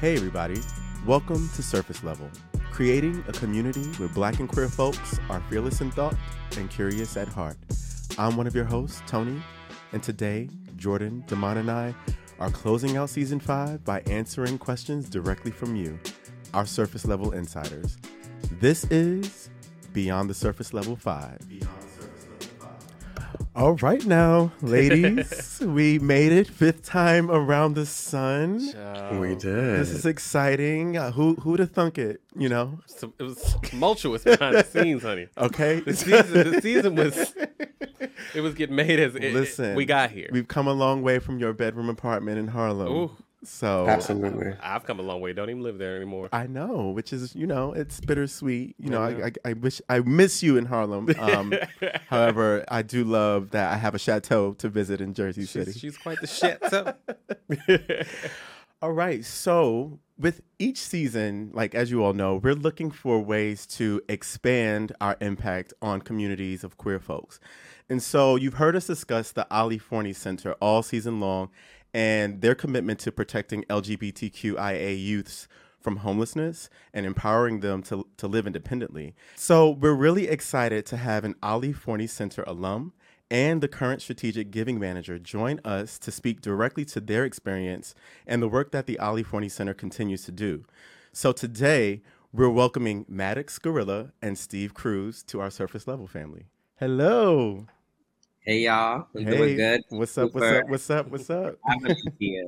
Hey, everybody. Welcome to Surface Level, creating a community where black and queer folks are fearless in thought and curious at heart. I'm one of your hosts, Tony, and today, Jordan, Damon, and I are closing out season five by answering questions directly from you, our surface level insiders. This is Beyond the Surface Level 5. All right, now, ladies, we made it fifth time around the sun. We did. This is exciting. Uh, who who'd have thunk it? You know. So it was tumultuous behind the scenes, honey. Okay. The season, the season was it was getting made as it, Listen, it, we got here. We've come a long way from your bedroom apartment in Harlem. Ooh. So Absolutely. I've come a long way. Don't even live there anymore. I know, which is you know, it's bittersweet. You know, I I. I, I wish I miss you in Harlem. Um, however, I do love that I have a chateau to visit in Jersey City. she's, she's quite the shit. So. All right. So, with each season, like as you all know, we're looking for ways to expand our impact on communities of queer folks. And so, you've heard us discuss the Ali Forney Center all season long and their commitment to protecting LGBTQIA youths from homelessness and empowering them to, to live independently. So, we're really excited to have an Ali Forney Center alum and the current strategic giving manager join us to speak directly to their experience and the work that the Ali Forney Center continues to do. So today, we're welcoming Maddox Guerilla and Steve Cruz to our surface level family. Hello. Hey y'all, I'm hey, doing good. What's up? What's up? What's up? What's up? Having me here.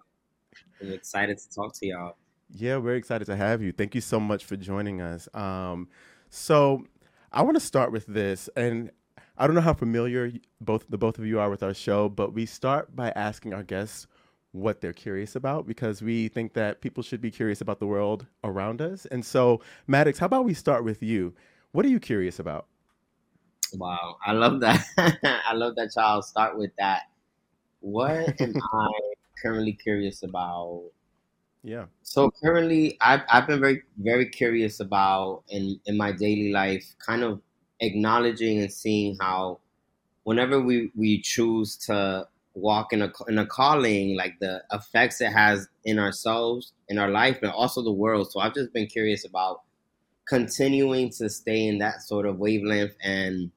I'm excited to talk to y'all. Yeah, we're excited to have you. Thank you so much for joining us. Um, so I want to start with this, and I don't know how familiar both the both of you are with our show, but we start by asking our guests what they're curious about because we think that people should be curious about the world around us. And so, Maddox, how about we start with you? What are you curious about? Wow, I love that. I love that y'all start with that. What am I currently curious about? Yeah. So currently, I've I've been very very curious about in in my daily life, kind of acknowledging and seeing how whenever we we choose to walk in a in a calling, like the effects it has in ourselves, in our life, but also the world. So I've just been curious about continuing to stay in that sort of wavelength and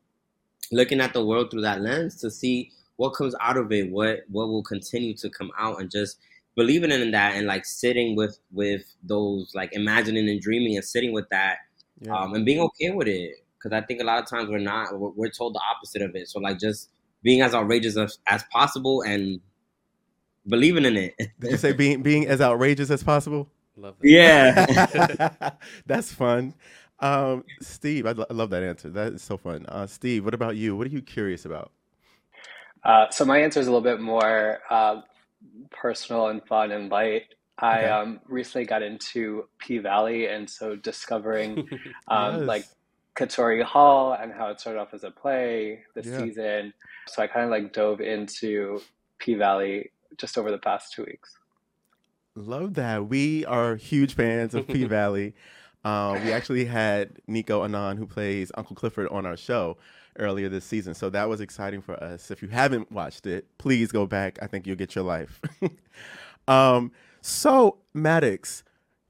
looking at the world through that lens to see what comes out of it, what what will continue to come out, and just believing in that and like sitting with with those like imagining and dreaming and sitting with that Yeah. um, and being okay with it because I think a lot of times we're not we're, we're told the opposite of it. So like just being as outrageous as, as possible and believing in it. Did you say being being as outrageous as possible? Love that. yeah. That's fun. Um, Steve, I, lo- I love that answer. That is so fun. Uh, Steve, what about you? What are you curious about? Uh, so my answer is a little bit more uh, personal and fun and light. I Okay. um, recently got into P Valley, and so discovering um, like Katori Hall and how it started off as a play this Yeah. season. So I kind of like dove into P Valley just over the past two weeks. Love that. We are huge fans of P Valley. Uh, we actually had Nicco Annan, who plays Uncle Clifford, on our show earlier this season. So that was exciting for us. If you haven't watched it, please go back. I think you'll get your life. um, so, Maddox,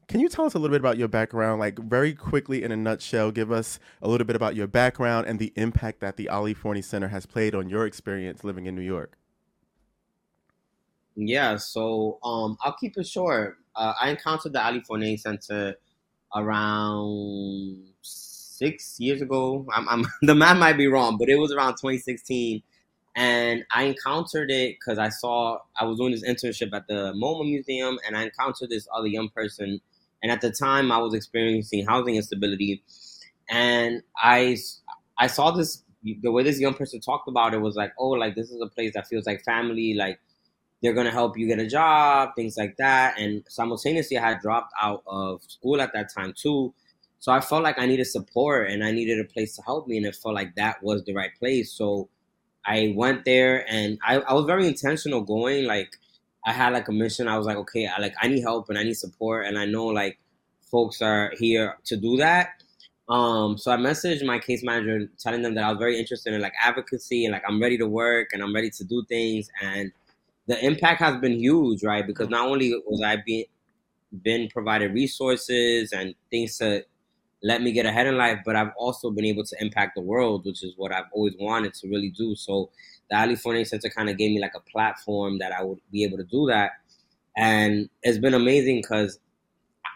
can you tell us a little bit about your background? Like, very quickly, in a nutshell, give us a little bit about your background and the impact that the Ali Forney Center has played on your experience living in New York. Yeah, so um, I'll keep it short. Uh, I encountered the Ali Forney Center around six years ago. I'm, I'm the math might be wrong, but it was around 2016, and I encountered it because I saw I was doing this internship at the MoMA Museum, and I encountered this other young person, and at the time I was experiencing housing instability, and I I saw this the way this young person talked about it was like, oh, like this is a place that feels like family, like they're gonna help you get a job, things like that. And simultaneously, I had dropped out of school at that time too, so I felt like I needed support and I needed a place to help me, and it felt like that was the right place. So I went there, and I, I was very intentional going. Like I had like a mission. I was like, okay, I like I need help and I need support, and I know like folks are here to do that. Um, so I messaged my case manager telling them that I was very interested in like advocacy and like I'm ready to work and I'm ready to do things and the impact has been huge, right? Because not only was I being been provided resources and things to let me get ahead in life, but I've also been able to impact the world, which is what I've always wanted to really do. So the Ali Forney Center kind of gave me like a platform that I would be able to do that. And it's been amazing because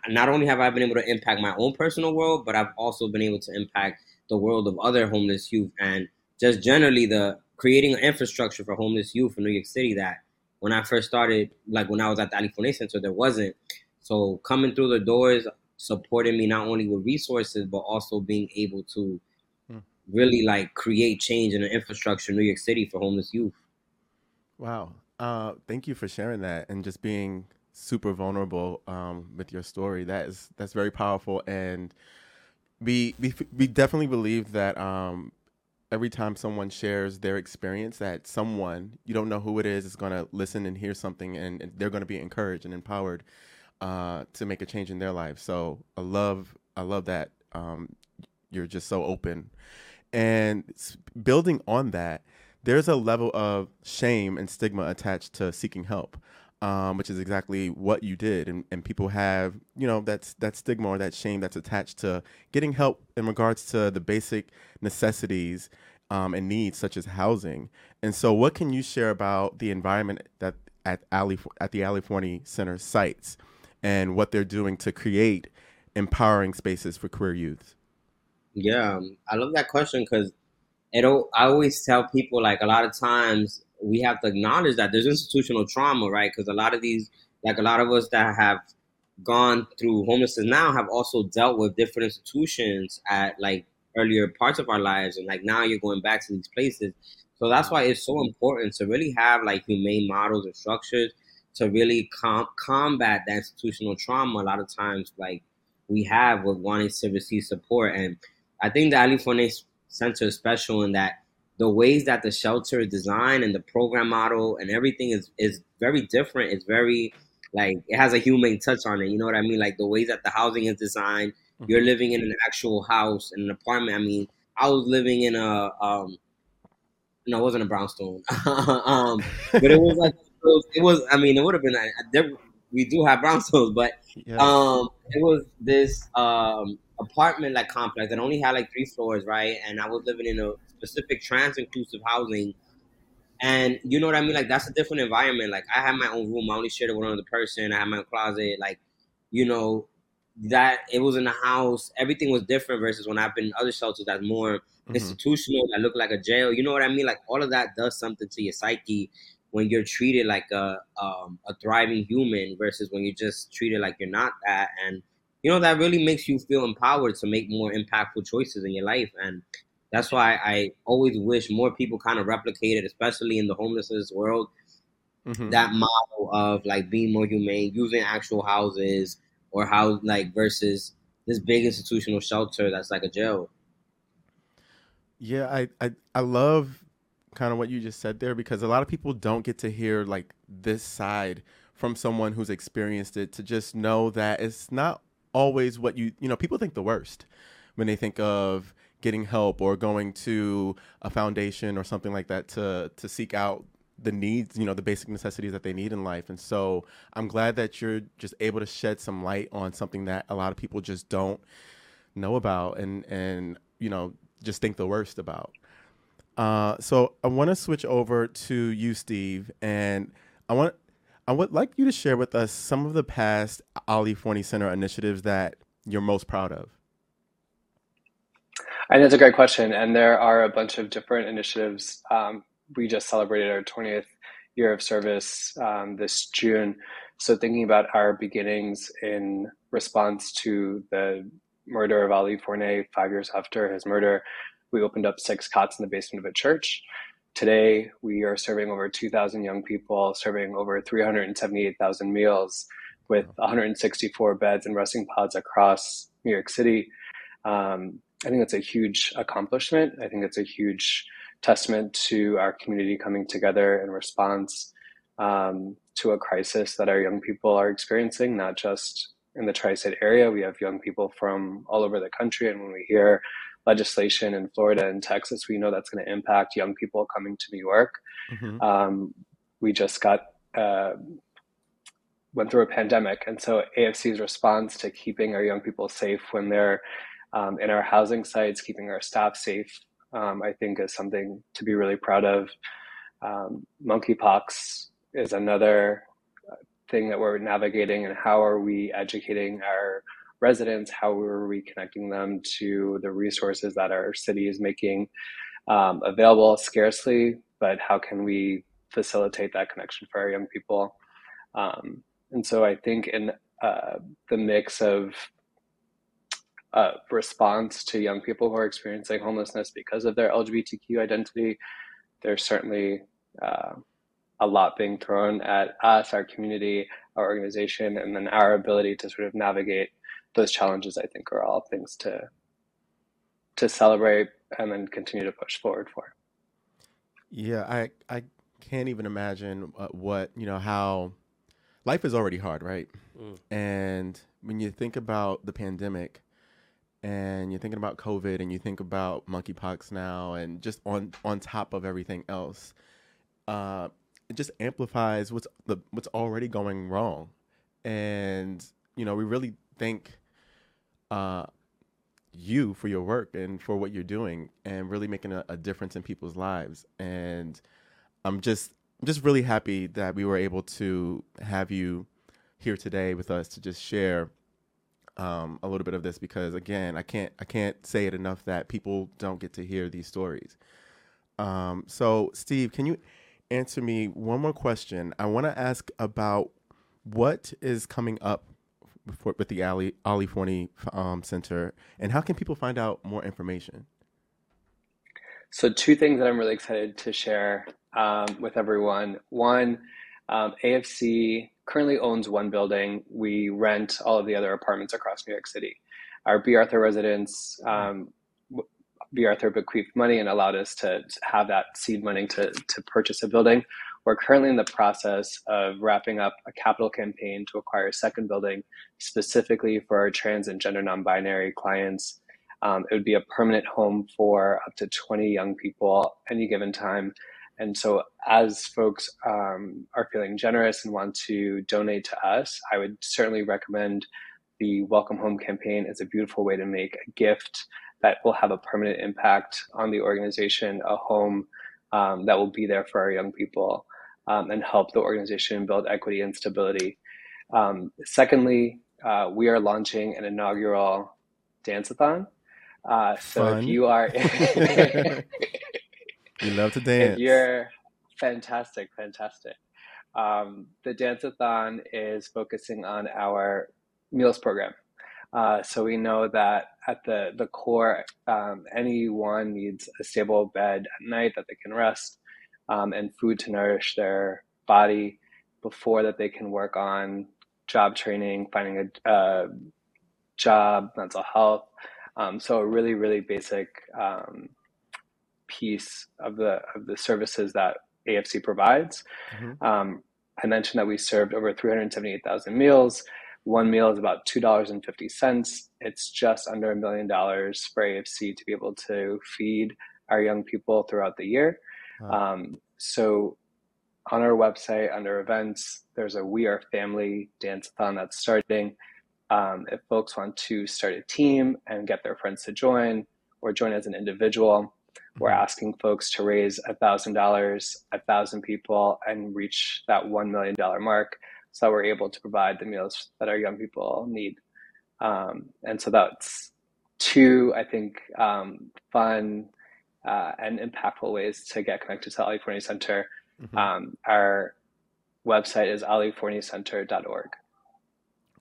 not only have I been able to impact my own personal world, but I've also been able to impact the world of other homeless youth and just generally the creating an infrastructure for homeless youth in New York City that when I first started, like when I was at the Ali Forney Center, there wasn't. So coming through the doors, supporting me not only with resources, but also being able to hmm. really like create change in the infrastructure in New York City for homeless youth. Wow. Uh, thank you for sharing that and just being super vulnerable um, with your story. That is that's very powerful, and we we we definitely believe that um, every time someone shares their experience, that someone you don't know who it is is going to listen and hear something, and, and they're going to be encouraged and empowered uh, to make a change in their life. So I love I love that um, you're just so open, and building on that, there's a level of shame and stigma attached to seeking help um, which is exactly what you did. And, and people have, you know, that's that stigma or that shame that's attached to getting help in regards to the basic necessities um, and needs such as housing. And so, what can you share about the environment that at Ali at the Ali Forney Center sites and what they're doing to create empowering spaces for queer youth? Yeah, um, I love that question because it'll. I always tell people like a lot of times we have to acknowledge that there's institutional trauma, right? Because a lot of these, like a lot of us that have gone through homelessness now, have also dealt with different institutions at like earlier parts of our lives, and like now you're going back to these places. So that's why it's so important to really have like humane models and structures to really com- combat that institutional trauma. A lot of times, like we have with wanting to receive support, and I think the Ali Forney Center is special in that the ways that the shelter is designed and the program model and everything is is very different. It's very like it has a humane touch on it. You know what I mean? Like the ways that the housing is designed. Mm-hmm. You're living in an actual house in an apartment. I mean, I was living in a um no, it wasn't a brownstone. um, but it was like it was, it was I mean, it would have been. There, we do have brownstones, but yeah. um, it was this um apartment like complex that only had like three floors, right? And I was living in a specific trans inclusive housing. And you know what I mean? Like that's a different environment. Like I have my own room. I only shared it with another person. I have my own closet. Like, you know, that it was in the house. Everything was different versus when I've been in other shelters that's more mm-hmm. institutional, that look like a jail. You know what I mean? Like all of that does something to your psyche when you're treated like a um, a thriving human versus when you're just treated like you're not that. And you know that really makes you feel empowered to make more impactful choices in your life. And that's why I always wish more people kind of replicated, especially in the homelessness world, mm-hmm. that model of like being more humane, using actual houses or how like versus this big institutional shelter that's like a jail. Yeah, I, I I love kind of what you just said there because a lot of people don't get to hear like this side from someone who's experienced it to just know that it's not always what you you know people think the worst when they think of getting help or going to a foundation or something like that to to seek out the needs, you know, the basic necessities that they need in life. And so I'm glad that you're just able to shed some light on something that a lot of people just don't know about and and you know just think the worst about. Uh, so I want to switch over to you, Steve, and I want I would like you to share with us some of the past Ali Forney Center initiatives that you're most proud of. And that's a great question. And there are a bunch of different initiatives. Um, we just celebrated our 20th year of service um, this June. So, thinking about our beginnings in response to the murder of Ali Forney five years after his murder, we opened up six cots in the basement of a church. Today, we are serving over 2,000 young people, serving over 378,000 meals with 164 beds and resting pods across New York City. Um, I think that's a huge accomplishment. I think it's a huge testament to our community coming together in response um, to a crisis that our young people are experiencing, not just in the tri state area. We have young people from all over the country. And when we hear legislation in Florida and Texas, we know that's going to impact young people coming to New York. Mm-hmm. Um, we just got uh, went through a pandemic, and so AFC's response to keeping our young people safe when they're um, in our housing sites, keeping our staff safe, um, I think is something to be really proud of. Um, monkeypox is another uh, thing that we're navigating, and how are we educating our residents? How are we connecting them to the resources that our city is making um, available scarcely? But how can we facilitate that connection for our young people? Um, and so I think in uh, the mix of uh, response to young people who are experiencing homelessness because of their LGBTQ identity, there's certainly uh, a lot being thrown at us, our community, our organization, and then our ability to sort of navigate those challenges. I think are all things to to celebrate and then continue to push forward for. Yeah, I I can't even imagine uh, what you know how life is already hard, right? Mm. And when you think about the pandemic and you're thinking about COVID and you think about monkeypox now and just on on top of everything else, uh, it just amplifies what's the what's already going wrong. And you know, we really thank uh, you for your work and for what you're doing and really making a, a difference in people's lives. And I'm just I'm just really happy that we were able to have you here today with us to just share um, a little bit of this because again, I can't I can't say it enough that people don't get to hear these stories. Um, so, Steve, can you answer me one more question? I want to ask about what is coming up for, with the Ali Ali Forney um, Center, and how can people find out more information? So, two things that I'm really excited to share um, with everyone. One, um, AFC currently owns one building. We rent all of the other apartments across New York City. Our Bea Arthur residents, um, Bea Arthur bequeathed money and allowed us to have that seed money to, to purchase a building. We're currently in the process of wrapping up a capital campaign to acquire a second building specifically for our trans and gender non binary clients um, it would be a permanent home for up to 20 young people any given time. And so, as folks um, are feeling generous and want to donate to us, I would certainly recommend the Welcome Home campaign. It's a beautiful way to make a gift that will have a permanent impact on the organization, a home um, that will be there for our young people um, and help the organization build equity and stability. Um, secondly, uh, we are launching an inaugural dance-a-thon uh, so Fun. if you are, you love to dance. If you're fantastic, fantastic. Um, the dance-a-thon is focusing on our meals program. Uh, so we know that at the the core, um, anyone needs a stable bed at night that they can rest, um, and food to nourish their body before that they can work on job training, finding a uh, job, mental health, um, so a really, really basic um, piece of the of the services that AFC provides. Mm-hmm. Um, I mentioned that we served over 378,000 meals. One meal is about two dollars and fifty cents. It's just under a million dollars for AFC to be able to feed our young people throughout the year. Wow. Um, so on our website under events, there's a We Are Family dance-a-thon that's starting. Um, if folks want to start a team and get their friends to join or join as an individual, mm-hmm. we're asking folks to raise $1,000, 1,000 people, and reach that $1 million mark so that we're able to provide the meals that our young people need. Um, and so that's two, I think, um, fun uh, and impactful ways to get connected to the Ali Forney Center. Mm-hmm. Um, our website is aliforneycenter.org.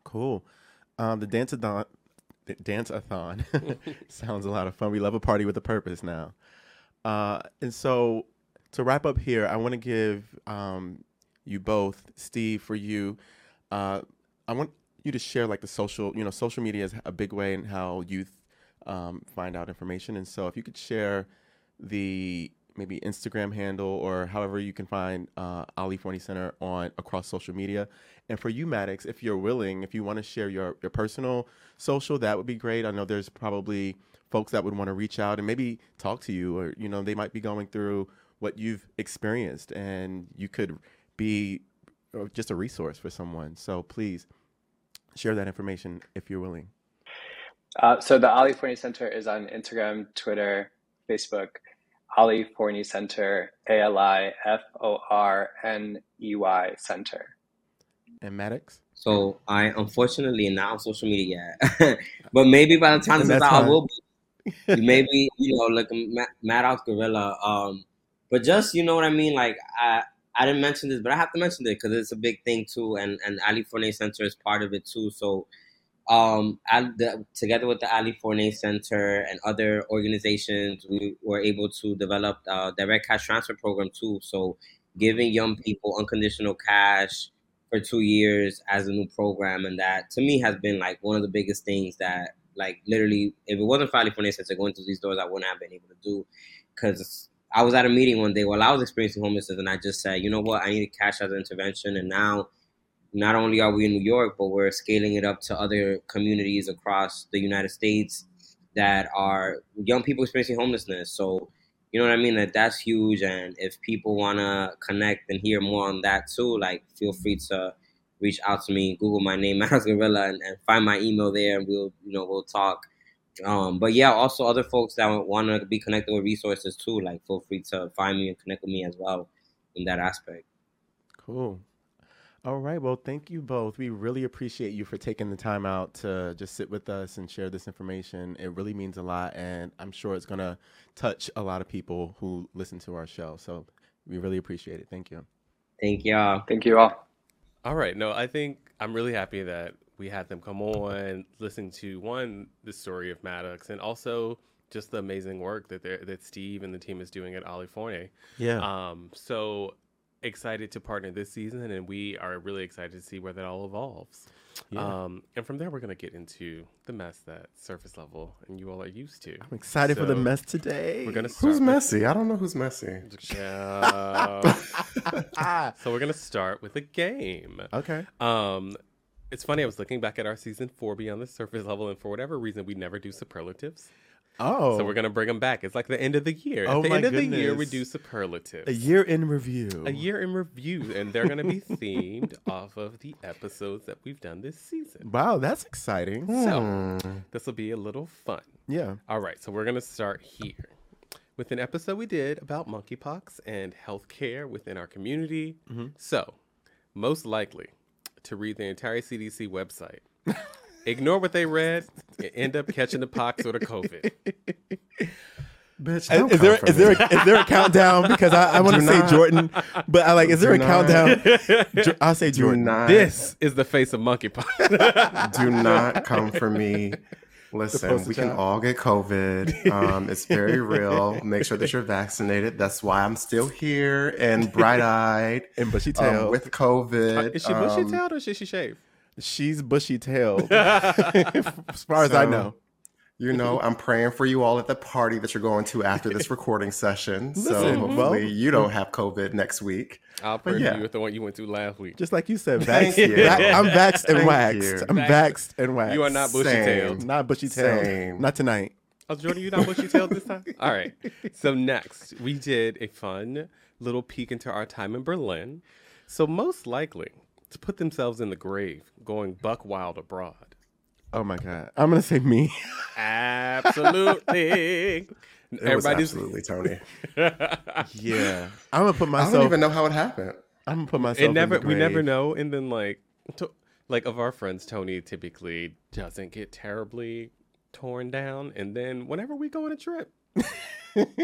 Cool. Um, the dance-a-thon, dance-a-thon sounds a lot of fun. We love a party with a purpose now. Uh, and so to wrap up here, I want to give um, you both, Steve, for you, uh, I want you to share like the social, you know, social media is a big way in how youth um, find out information. And so if you could share the maybe Instagram handle or however you can find uh, Ali Forney Center on across social media. And for you, Maddox, if you're willing, if you want to share your, your personal social, that would be great. I know there's probably folks that would want to reach out and maybe talk to you, or you know, they might be going through what you've experienced, and you could be just a resource for someone. So please share that information if you're willing. Uh, so the Ali Forney Center is on Instagram, Twitter, Facebook. Ali Forney Center, A L I F O R N E Y Center. And Maddox? So I unfortunately am not on social media yet, but maybe by the time this is out, I will be. Maybe you know, like Ma- Maddox Guerilla. Um, but just you know what I mean. Like I, I didn't mention this, but I have to mention it because it's a big thing too, and and Ali Forney Center is part of it too. So, um, the, together with the Ali Forney Center and other organizations, we were able to develop a direct cash transfer program too. So, giving young people unconditional cash for two years as a new program, and that to me has been like one of the biggest things that, like, literally, if it wasn't for Ali Forney Center going through these doors, I wouldn't have been able to do. Because I was at a meeting one day while I was experiencing homelessness, and I just said, you know what, I need cash as an intervention, and now. Not only are we in New York, but we're scaling it up to other communities across the United States that are young people experiencing homelessness. So, you know what I mean? That that's huge. And if people want to connect and hear more on that too, like feel free to reach out to me. Google my name, Maddox Guerilla, and, and find my email there, and we'll you know we'll talk. Um, but yeah, also other folks that want to be connected with resources too, like feel free to find me and connect with me as well in that aspect. Cool. All right. Well, thank you both. We really appreciate you for taking the time out to just sit with us and share this information. It really means a lot, and I'm sure it's going to touch a lot of people who listen to our show. So we really appreciate it. Thank you. Thank y'all. Thank you all. All right. No, I think I'm really happy that we had them come on, listen to one the story of Maddox, and also just the amazing work that they're, that Steve and the team is doing at Ali Forney. Yeah. Um, so excited to partner this season, and we are really excited to see where that all evolves. Yeah. Um, and from there, we're going to get into the mess that surface level and you all are used to. I'm excited for the mess today. We're going to. Who's with- messy? I don't know who's messy. Yeah. so we're going to start with a game. okay. Um, it's funny. I was looking back at our season four Beyond the Surface Level, and for whatever reason, we never do superlatives. Oh. So we're gonna bring them back. It's like the end of the year. Oh at the my end of the year, we do superlatives. a year in review. A year in review, and they're gonna be themed off of the episodes that we've done this season. Wow, that's exciting. So Hmm. this will be a little fun. Yeah. All right, so we're gonna start here with an episode we did about monkeypox and healthcare within our community. Mhm. So, most likely to read the entire CDC website, ignore what they read, and end up catching the pox or the COVID. Bitch, Is, don't is there come for is there a, is there a countdown? Because I, I want to say Jordan, but I like is there a not- countdown? I'll say Do Jordan. not, This is the face of monkeypox. do not come for me. Listen, we can child. all get COVID. Um, it's very real. Make sure that you're vaccinated. That's why I'm still here and bright eyed And bushy tail. um, with COVID. is she bushy Um, or should she shave? She's bushy tailed, as far as I know. You know, I'm praying for you all at the party that you're going to after this recording session. so hopefully well- you don't have COVID next week. I'll But pray yeah. you with the one you went to last week. Just like you said, Thank vaxxed. you. Va- I'm vaxxed and Thank waxed. you. I'm Vaxxed. vaxxed and waxed. You are not bushy tailed. Not bushy tailed. Not tonight. Oh, Jordan, you not bushy tailed this time? All right. So next, we did a fun little peek into our time in Berlin. So most likely to put themselves in the grave, going buck wild abroad. Oh my god. I'm gonna say me. Absolutely. It was Everybody's absolutely Tony. yeah. I'm gonna put myself I myself. don't even know how it happened. I'm gonna put myself. it in never the we never know and then like to, like of our friends Tony typically doesn't get terribly torn down and then whenever we go on a trip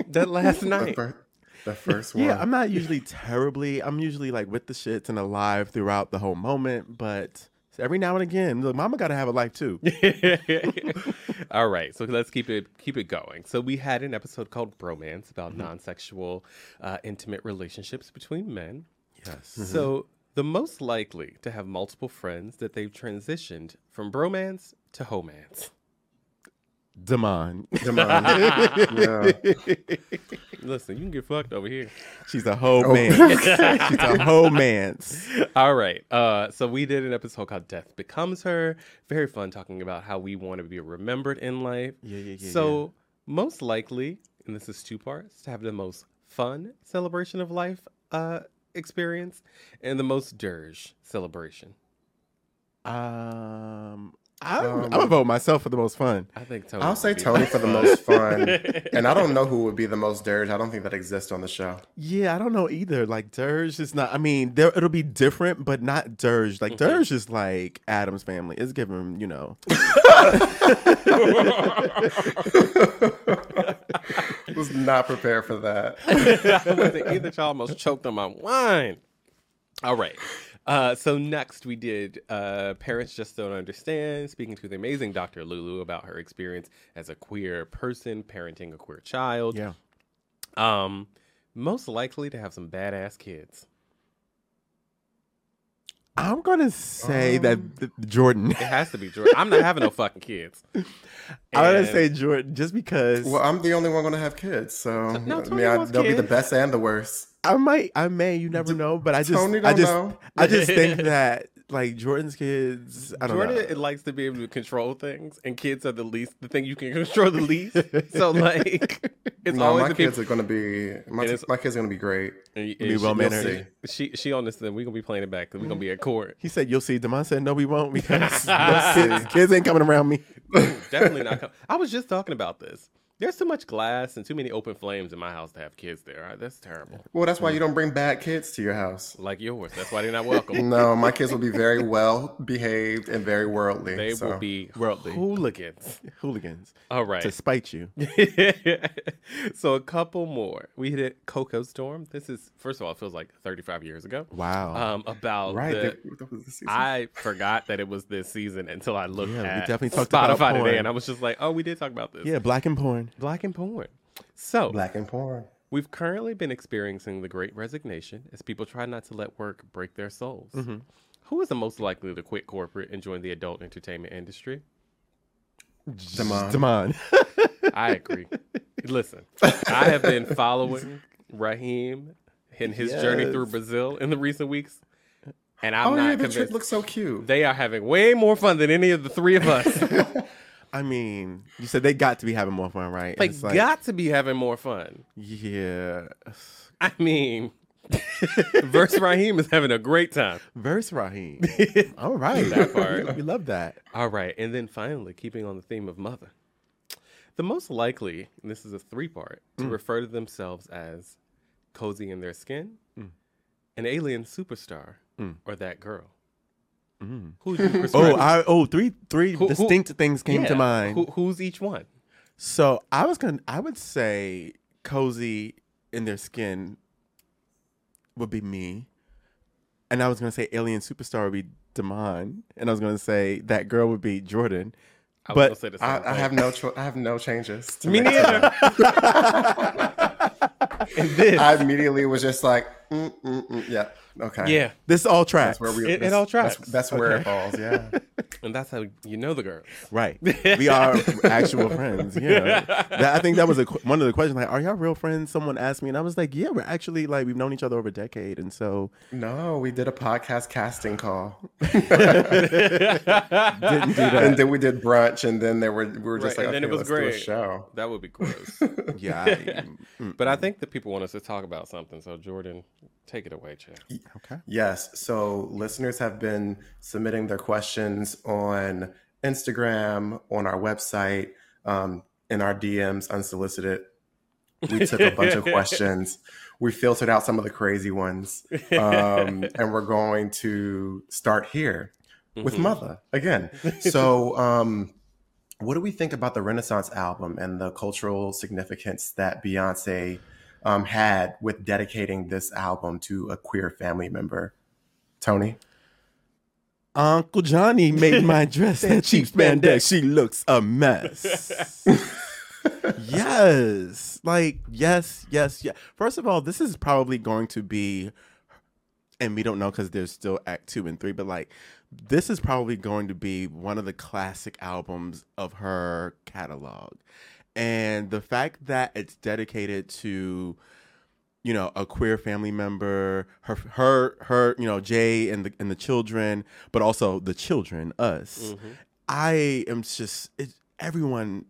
that last night fir- the first one. Yeah, I'm not usually terribly. I'm usually like with the shits and alive throughout the whole moment, but every now and again, look, Mama gotta have a life too. All right, so let's keep it keep it going. So we had an episode called Bromance about non-sexual, uh, intimate relationships between men. Yes. So the most likely to have multiple friends that they've transitioned from bromance to homance. Damon. Come on. yeah. Listen, you can get fucked over here. She's a whole Oh. man. She's a whole man's. All right. Uh, so we did an episode called Death Becomes Her. Very fun talking about how we want to be remembered in life. Yeah, yeah, yeah. so most likely, and this is two parts, to have the most fun celebration of life uh, experience and the most dirge celebration. Um, I'm, Um, I'm gonna vote myself for the most fun. I think Tony. I'll say Tony for the most fun. fun. And I don't know who would be the most dirge. I don't think that exists on the show. Yeah, I don't know either. Like Dirge is not. I mean, there it'll be different, but not Dirge. Like Dirge is like Addams family. It's giving, you know. Was not prepared for that. I was like, Either child almost choked on my wine. All right. Uh, so next we did uh, Parents Just Don't Understand, speaking to the amazing Dr. Lulu about her experience as a queer person parenting a queer child. Yeah. Um, most likely to have some badass kids. I'm gonna say Um, that th- Jordan. It has to be Jordan. I'm not having no fucking kids. I'm gonna say Jordan just because Well, I'm the only one going to have kids, so No, I mean, I, wants they'll be the best and the worst. I might, I may, you never know. But I just, Tony I don't just, know. I just think that like Jordan's kids. I don't Jordan know. it likes to be able to control things, and kids are the least the thing you can control the least. so like, it's no, always my kids people. are going to be my, It is- my kids are going to be great. And- and Be she- well mannered. She she on this thing. We're gonna be playing it back because we're gonna be at court. He said, "You'll see." Demond said, "No, we won't because kids, kids ain't coming around me." Definitely not. Com- I was just talking about this. There's too much glass and too many open flames in my house to have kids there. Right? That's terrible. Well, that's why you don't bring bad kids to your house. Like yours. That's why they're not welcome. No, my kids will be very well behaved and very worldly. They so. will be Worldly. hooligans. Hooligans All right. to spite you. so a couple more. We hit Coco Storm. This is first of all, it feels like 35 years ago. Wow. Um, about right. the, they- that was the. I forgot that it was this season until I looked Yeah, we definitely talked Spotify about today, porn. and I was just like, "Oh, we did talk about this." yeah, black and porn. Black and porn. So Black and porn. we've currently been experiencing the Great Resignation as people try not to let work break their souls. Mm-hmm. Who is the most likely to quit corporate and join the adult entertainment industry? Damon. Demond. I agree. Listen, I have been following Raheem in his journey through Brazil in the recent weeks, and I'm Oh not yeah, the convinced. trip looks so cute. they are having way more fun than any of the three of us. I mean, you said they got to be having more fun, right? like, got to be having more fun. yeah. I mean, Verse Raheem is having a great time. Verse Raheem. All right. That part. we love that. All right, and then finally, keeping on the theme of mother, the most likely, and this is a three part, to Mm. refer to themselves as cozy in their skin, an alien superstar, Mm. or that girl. Mm. Who do you Oh, prescribe? I oh three three Who- who- distinct things came Yeah, to mind. Who, who's each one? So I was gonna I would say cozy in their skin would be me. And I was gonna say alien superstar would be Damon. And I was gonna say that girl would be Jordan. I But say the same I, I have no cho- I have no changes. to Me neither. and this, I immediately was just like, mm, mm, mm, yeah, okay, yeah, This all tracks. That's where we. It- it all That's, tracks. that's where Okay. it falls. Yeah. and that's how you know the girl. Right. We are actual friends. Yeah. That, I think that was a, one of the questions. Like, are y'all real friends? Someone asked me, and I was like, yeah, we're actually like we've known each other over a decade, and so No, we did a podcast casting call, didn't do that. and then we did brunch, and then there were we were just Right, like, and then okay, it was let's do great. a show. That would be gross. yeah. I- but I think that people want us to talk about something. So Jordan, take it away, Chad. okay. Yes. So listeners have been submitting their questions on Instagram, on our website, um, in our DMs, unsolicited. We took a bunch of questions. We filtered out some of the crazy ones, um, and we're going to start here with Mhm. Mother again. So, um, what do we think about the Renaissance album and the cultural significance that Beyonce um, had with dedicating this album to a queer family member? Tony? Uncle Johnny made my dress that cheap spandex. She looks a mess. yes. Like, yes, yes, yes. First of all, this is probably going to be, and we don't know because there's still act two and three, but like, this is probably going to be one of the classic albums of her catalog. And the fact that it's dedicated to, you know, a queer family member, her, her, her, you know, Jay and the and the children, but also the children, us. Mhm. I am just it, everyone.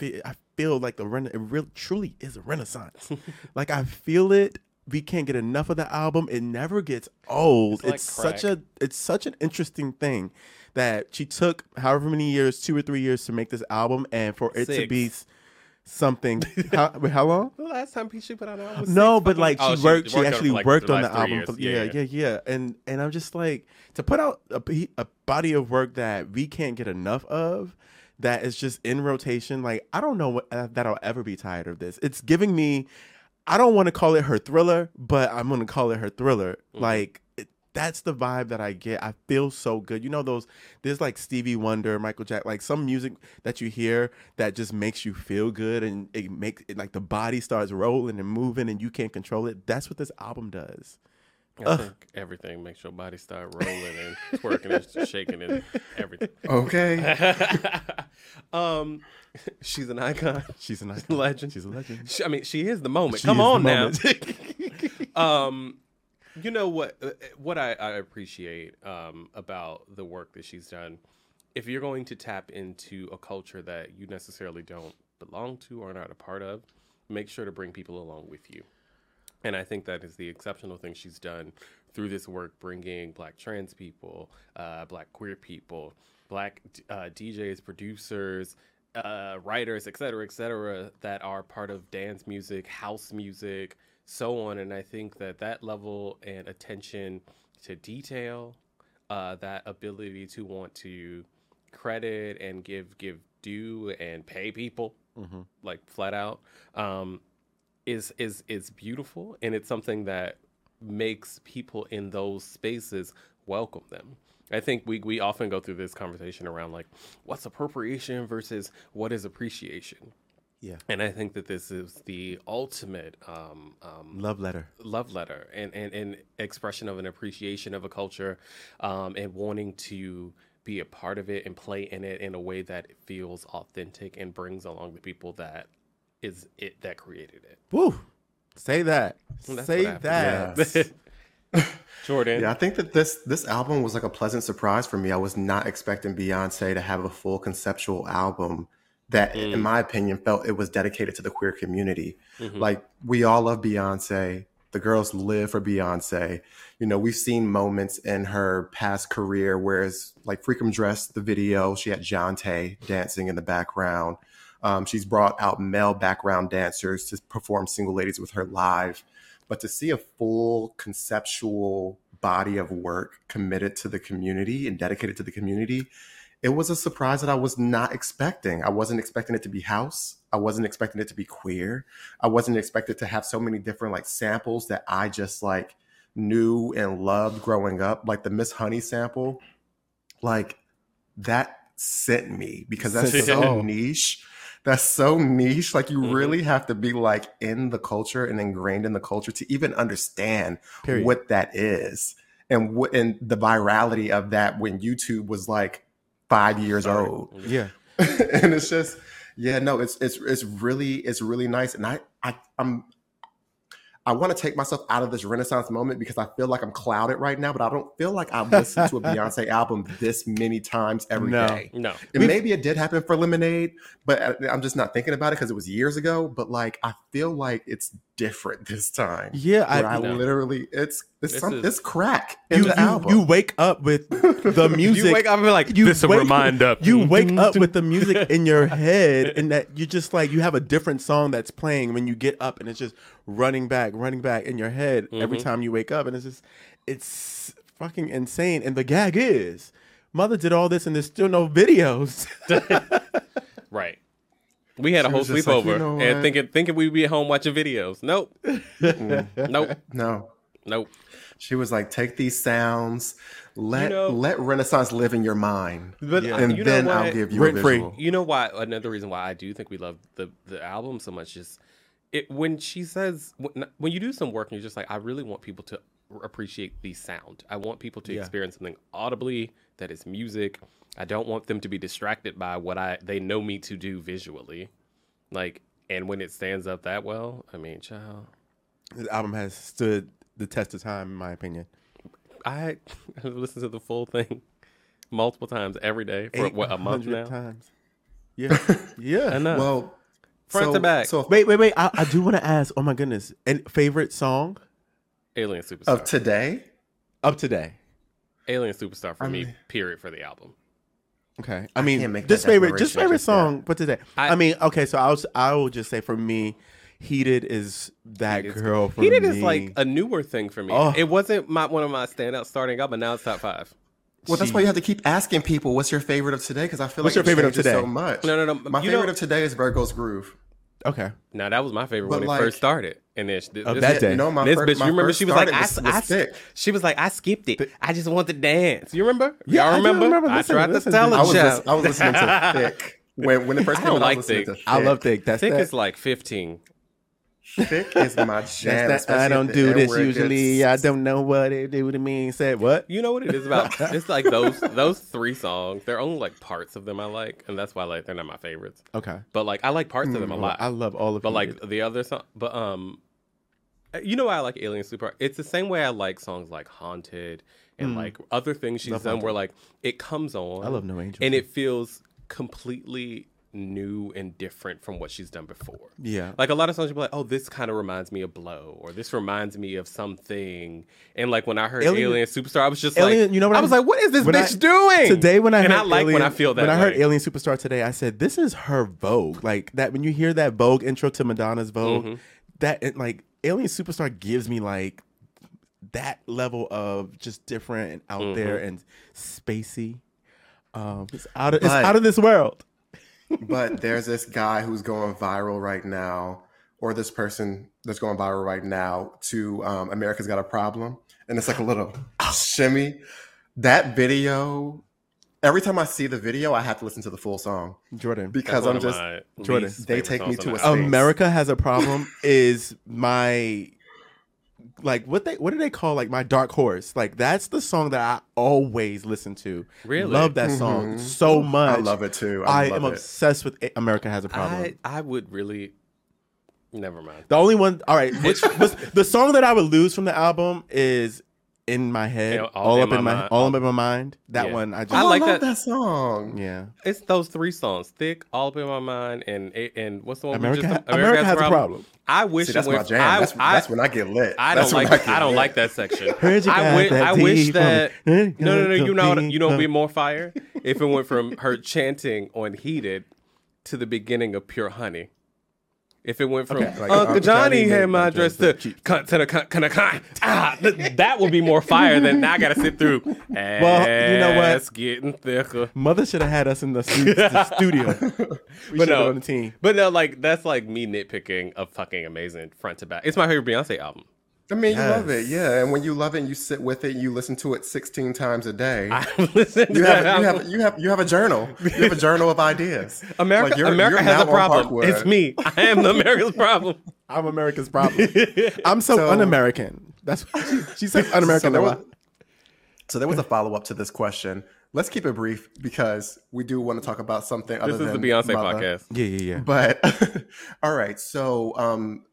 I feel like the rena- it really truly is a renaissance. like I feel it we can't get enough of the album. It never gets old. It's like It's, such a it's such an interesting thing that she took however many years, two or three years to make this album, and for it to be something. how, wait, how long? The last time she put out an album No, but fucking- like Oh, she worked. She, on it actually like, worked on the album. For, years. yeah, yeah, yeah. And and I'm just like to put out a, a body of work that we can't get enough of. That is just in rotation. Like I don't know what, uh, that I'll ever be tired of this. It's giving me. I don't want to call it her thriller, but I'm gonna call it her thriller. Mm-hmm. Like it, that's the vibe that I get. I feel so good. You know those. There's like Stevie Wonder, Michael Jack, like some music that you hear that just makes you feel good and it makes it like the body starts rolling and moving and you can't control it. That's what this album does. I think everything makes your body start rolling and twerking and shaking and everything. Okay. um, she's an icon. She's an a legend. She's a legend. She, I mean, she is the moment. She Come on now. um, you know what? uh, What I, I appreciate um, about the work that she's done. If you're going to tap into a culture that you necessarily don't belong to or not a part of, make sure to bring people along with you. And I think that is the exceptional thing she's done through this work, bringing black trans people, uh, black queer people, black uh, DJs, producers, uh, writers, et cetera, et cetera, that are part of dance music, house music, so on. And I think that that level and attention to detail, uh, that ability to want to credit and give give due and pay people, like flat out, um, is is is beautiful, and it's something that makes people in those spaces welcome them. I think we we often go through this conversation around like what's appropriation versus what is appreciation. Yeah. And I think that this is the ultimate um, um, Love letter. love letter and, and, and expression of an appreciation of a culture um, and wanting to be a part of it and play in it in a way that feels authentic and brings along the people that is it that created it. Woo. Say that. That's Say that. Yes. Jordan. Yeah, I think that this this album was like a pleasant surprise for me. I was not expecting Beyonce to have a full conceptual album that, in my opinion, felt it was dedicated to the queer community. Mhm. Like we all love Beyonce. The girls live for Beyonce. You know, we've seen moments in her past career where it's like Freakum Dress, the video, she had Jonte dancing in the background. Um, she's brought out male background dancers to perform single ladies with her live. But to see a full conceptual body of work committed to the community and dedicated to the community, it was a surprise that I was not expecting. I wasn't expecting it to be house. I wasn't expecting it to be queer. I wasn't expected to have so many different like samples that I just like knew and loved growing up, like the Miss Honey sample. Like that sent me because that's so niche. That's so niche. Like you Mhm. really have to be like in the culture and ingrained in the culture to even understand Period. what that is and what and the virality of that when YouTube was like five years Sorry. old. Yeah. and it's just yeah, no, it's it's it's really it's really nice. And I I I'm I want to take myself out of this renaissance moment because I feel like I'm clouded right now, but I don't feel like I've listened to a Beyonce album this many times every day. No. No. And maybe it did happen for Lemonade, but uh, I'm just not thinking about it because it was years ago. But like, I feel like it's different this time. Yeah, I, I, know. literally, it's it's This some is- it's crack in you, the you, album. you wake up with the music. You wake up and like, you this a wake- reminder. You wake up with the music in your head, and that you just like you have a different song that's playing when you get up, and it's just running back, running back in your head every Mhm. time you wake up, and it's just it's fucking insane. And the gag is, mother did all this, and there's still no videos. Right. We had a whole was just like, sleepover "You know and what?" thinking thinking we'd be at home watching videos. Nope. nope. no, Nope. she was like, take these sounds, let know- let Renaissance live in your mind, But Yeah. uh, and you know then I'll give you Rent a free. You know why? Another reason why I do think we love the the album so much is it when she says when, when you do some work and you're just like I really want people to appreciate the sound. I want people to Yeah. experience something audibly that is music. I don't want them to be distracted by what I they know me to do visually. Like and when it stands up that well, I mean, child, this album has stood the test of time, in my opinion. I have listened to the full thing multiple times every day for what a month 800 now. Times. Yeah, yeah. Enough. Well, Front so- to back. So Wait, wait, wait. I, I do want to ask. Oh my goodness. And favorite song? Alien Superstar. Of today? Up today. Alien Superstar for I me. Period for the album. Okay. I mean, can't just favorite, just favorite just yet. song, but today. I, I- mean, okay, so I'll I will just say for me, Heated is that Heated's- girl for me. Heated me. is like a newer thing for me. Oh. It wasn't my one of my standout starting up, but now it's top five. Well, that's why you have to keep asking people, "What's your favorite of today?" Because I feel What's like your it favorite of today? So much. No, no, no. My you favorite know, of today is Virgo's Groove. okay. now that was my favorite But when it first started. And then this, Of this- that day. No, my this fir- bitch, my you remember she was like, I, was- I, was she was like, I skipped it. I just want to dance. You remember? Yeah, I Y'all do remember? remember I listening- tried to tell to- a I was, child. I was listening to Thique when when it first I came don't out. I like was listening Thique. to I love Thique. Thique. That's Thique that. is like 15. Thique is my jam. that's that I don't do this usually. gets- I don't know what it do to me. Said what? You know what it is about? it's like those those three songs. They're only like parts of them I like, and that's why like they're not my favorites. Okay. But like I like parts of them a lot. I love all of them. But Heated. like the other song, but um, you know why I like Alien Super? It's the same way I like songs like Haunted and like other things she's Love done, where like it comes on. I love No Angels. and it feels completely new and different from what she's done before. yeah. Like a lot of songs, you'll be like, "Oh, this kind of reminds me of Blow," or "This reminds me of something." And like when I heard Alien- Alien, Superstar, I was just Alien- like, you know what I I- was like, "What is this when I- bitch doing?" Today when I and heard I like Alien, when I feel that when I heard way. Alien Superstar today, I said this is her Vogue. Like that when you hear that Vogue intro to Madonna's Vogue, Mm-hmm. that it, like Alien Superstar gives me like that level of just different and out there Mm-hmm. and spacey. Um, it's out of it's out of this world. but there's this guy who's going viral right now, or this person that's going viral right now to um, America's Got a Problem. And it's like a little shimmy. That video, every time I see the video, I have to listen to the full song Jordan, because I'm just, Jordan, they take me to a space. America has a problem is my like what they what do they call like my dark horse like that's the song that I always listen to. Really? love that song Mhm. so much. I love it too. I, I, love am it. obsessed with A- America has a problem. I I would really, never mind. the only one, all right, which was the song that I would lose from the album is in my head, Yeah, all, up in my, Mind. all up in my mind. That Yeah. one, I oh, just, I Oh, like love that- that song. yeah. It's those three songs: "Thique," "All Up in My Mind," and and what's the one? America, just, ha- America has a problem. I wish See, it that's my jam. I, that's, I, that's when I get lit. I don't when like. get I don't lit. like that section. Heard you I, got wi- that I wish that. No, no, no. You know, what, you know, what'd be more fire if it went from her chanting on "Heated" to the beginning of "Pure Honey." If it went from Okay, like, Uncle Johnny, Johnny had my my dress dress to cut to the the. Ah, th- that would be more fire than I got to sit through. Well, you know what? It's getting thicker. Mother should have had us in the, stu- the studio. We But no. on the team. But no, like that's like me nitpicking a fucking amazing front to back. It's my favorite Beyonce album. I mean, you love it, yeah. And when you love it, and you sit with it, and you listen to it 16 times a day. I listened to you that have, you have you have you have a journal. You have a journal of ideas. America. Like, you're- America you're has a on problem. Parkwood. It's me. I am the America's problem. I'm America's problem. I'm so, So- un-American. That's what she, she said un-American. So there was- So there was a follow up to this question. Let's keep it brief because we do want to talk about something other This is than the Beyonce Mother. podcast. yeah, yeah, yeah. But all right, so um,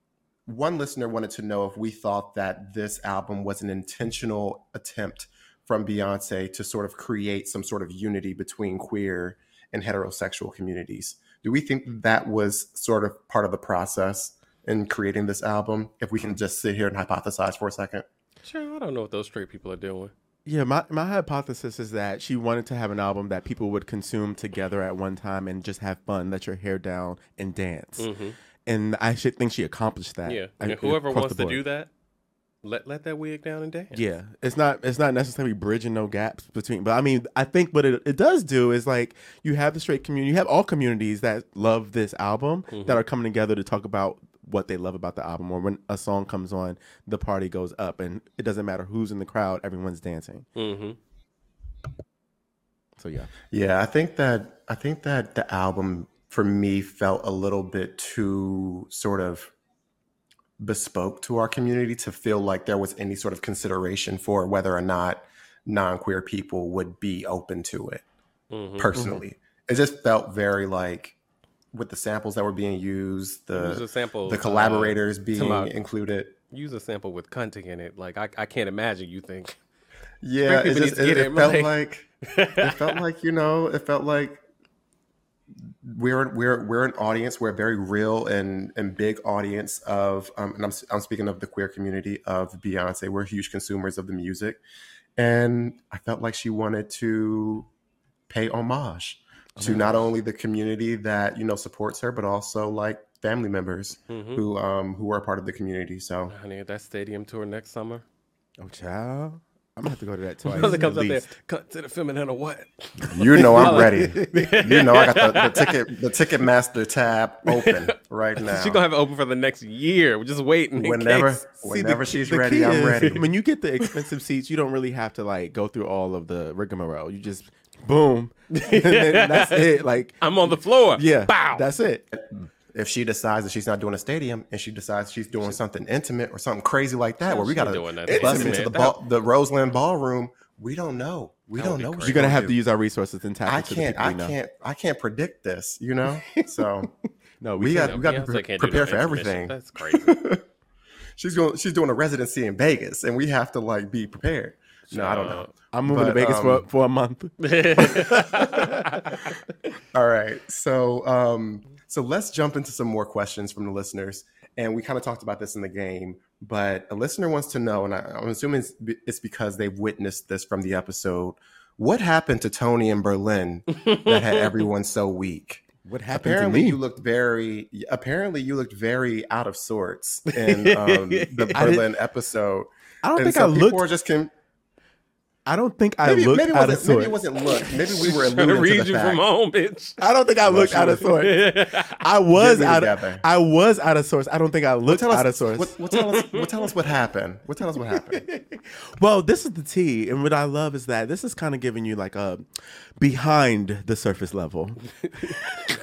one listener wanted to know if we thought that this album was an intentional attempt from Beyonce to sort of create some sort of unity between queer and heterosexual communities. Do we think that was sort of part of the process in creating this album? If we can just sit here and hypothesize for a second. Sure, I don't know what those straight people are doing. Yeah, my, my hypothesis is that she wanted to have an album that people would consume together at one time and just have fun, let your hair down, and dance. hmm And I should think she accomplished that. Yeah, I- and whoever across wants to do that, let let that wig down and dance. Yeah, it's not it's not necessarily bridging no gaps between, but I mean, I think what it, it does do is like you have the straight community, you have all communities that love this album Mm-hmm. that are coming together to talk about what they love about the album. Or when a song comes on, the party goes up, and it doesn't matter who's in the crowd, everyone's dancing. hmm So yeah, Yeah, I think that I think that the album for me felt a little bit too sort of bespoke to our community to feel like there was any sort of consideration for whether or not non-queer people would be open to it hmm personally. It just felt very like with the samples that were being used, the sample. the uh, collaborators being Tamar. included. use a sample with cunting in it. Like I, I can't imagine you think. Yeah, it just it, it it, felt like- like it felt like you know it felt like we're we're we're an audience. We're a very real and and big audience of, um, and I'm I'm speaking of the queer community of Beyonce. We're huge consumers of the music, and I felt like she wanted to pay homage to Oh. not only the community that you know supports her, but also like family members Mhm. who um who are part of the community. So Honey, that stadium tour next summer. Oh, child. I'm gonna have to go to that twice. When it comes up there, least. come to the feminine or what? you know I'm ready. You know I got the, the ticket the Ticketmaster tab open right now. She's gonna have it open for the next year. We're just waiting. whenever case. See, whenever the- she's the ready, I'm is, ready. When you get the expensive seats, you don't really have to like go through all of the rigmarole. You just boom, and then that's it. Like, I'm on the floor. yeah, Bow. that's it. If she decides that she's not doing a stadium and she decides she's doing something intimate or something crazy like that, where we She got doing that to bust into the ball, the Roseland Ballroom, we don't know. We That don't know. You're gonna she's have to use our resources and tap I can't. the people I know. can't. I can't predict this. You know. So No, we we, got- can't. we got to pre- prepare no for everything. That's crazy. she's going. She's doing a residency in Vegas, and we have to like be prepared. No, I don't know. I'm moving to But, Vegas for um, for a month. All right. So um so let's jump into some more questions from the listeners. And we kind of talked about this in the game, but a listener wants to know, and I, I'm assuming it's, it's because they've witnessed this from the episode. What happened to Tony in Berlin that had everyone so weak? What happened Apparently, to me? you looked very. Apparently, you looked very out of sorts in um, the I Berlin episode. I don't and think so I looked. just com- I don't think I maybe, looked maybe, out of wasn't, maybe sorts. it wasn't look. Maybe we were Trying to alluding to read the you fact. from home, bitch. I don't think I Well, looked she out of was- sorts. I was out of. I was out of sorts. I don't think I looked tell us, out of sorts. What, what tell us, what tell us what happened. What tell us what happened. Well, this is the tea, and what I love is that this is kind of giving you like a behind the surface level,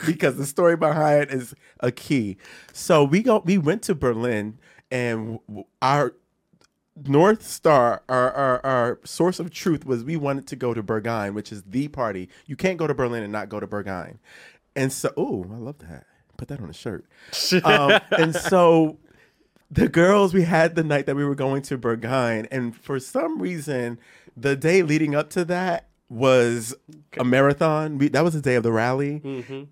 because the story behind is a key. So we go, we went to Berlin, and our North Star, our, our our source of truth was we wanted to go to Berghain, which is the party. You can't go to Berlin and not go to Berghain, and so oh, I love that. Put that on a shirt. Um, and so the girls we had the night that we were going to Berghain, and for some reason, the day leading up to that was a marathon. We, that was the day of the rally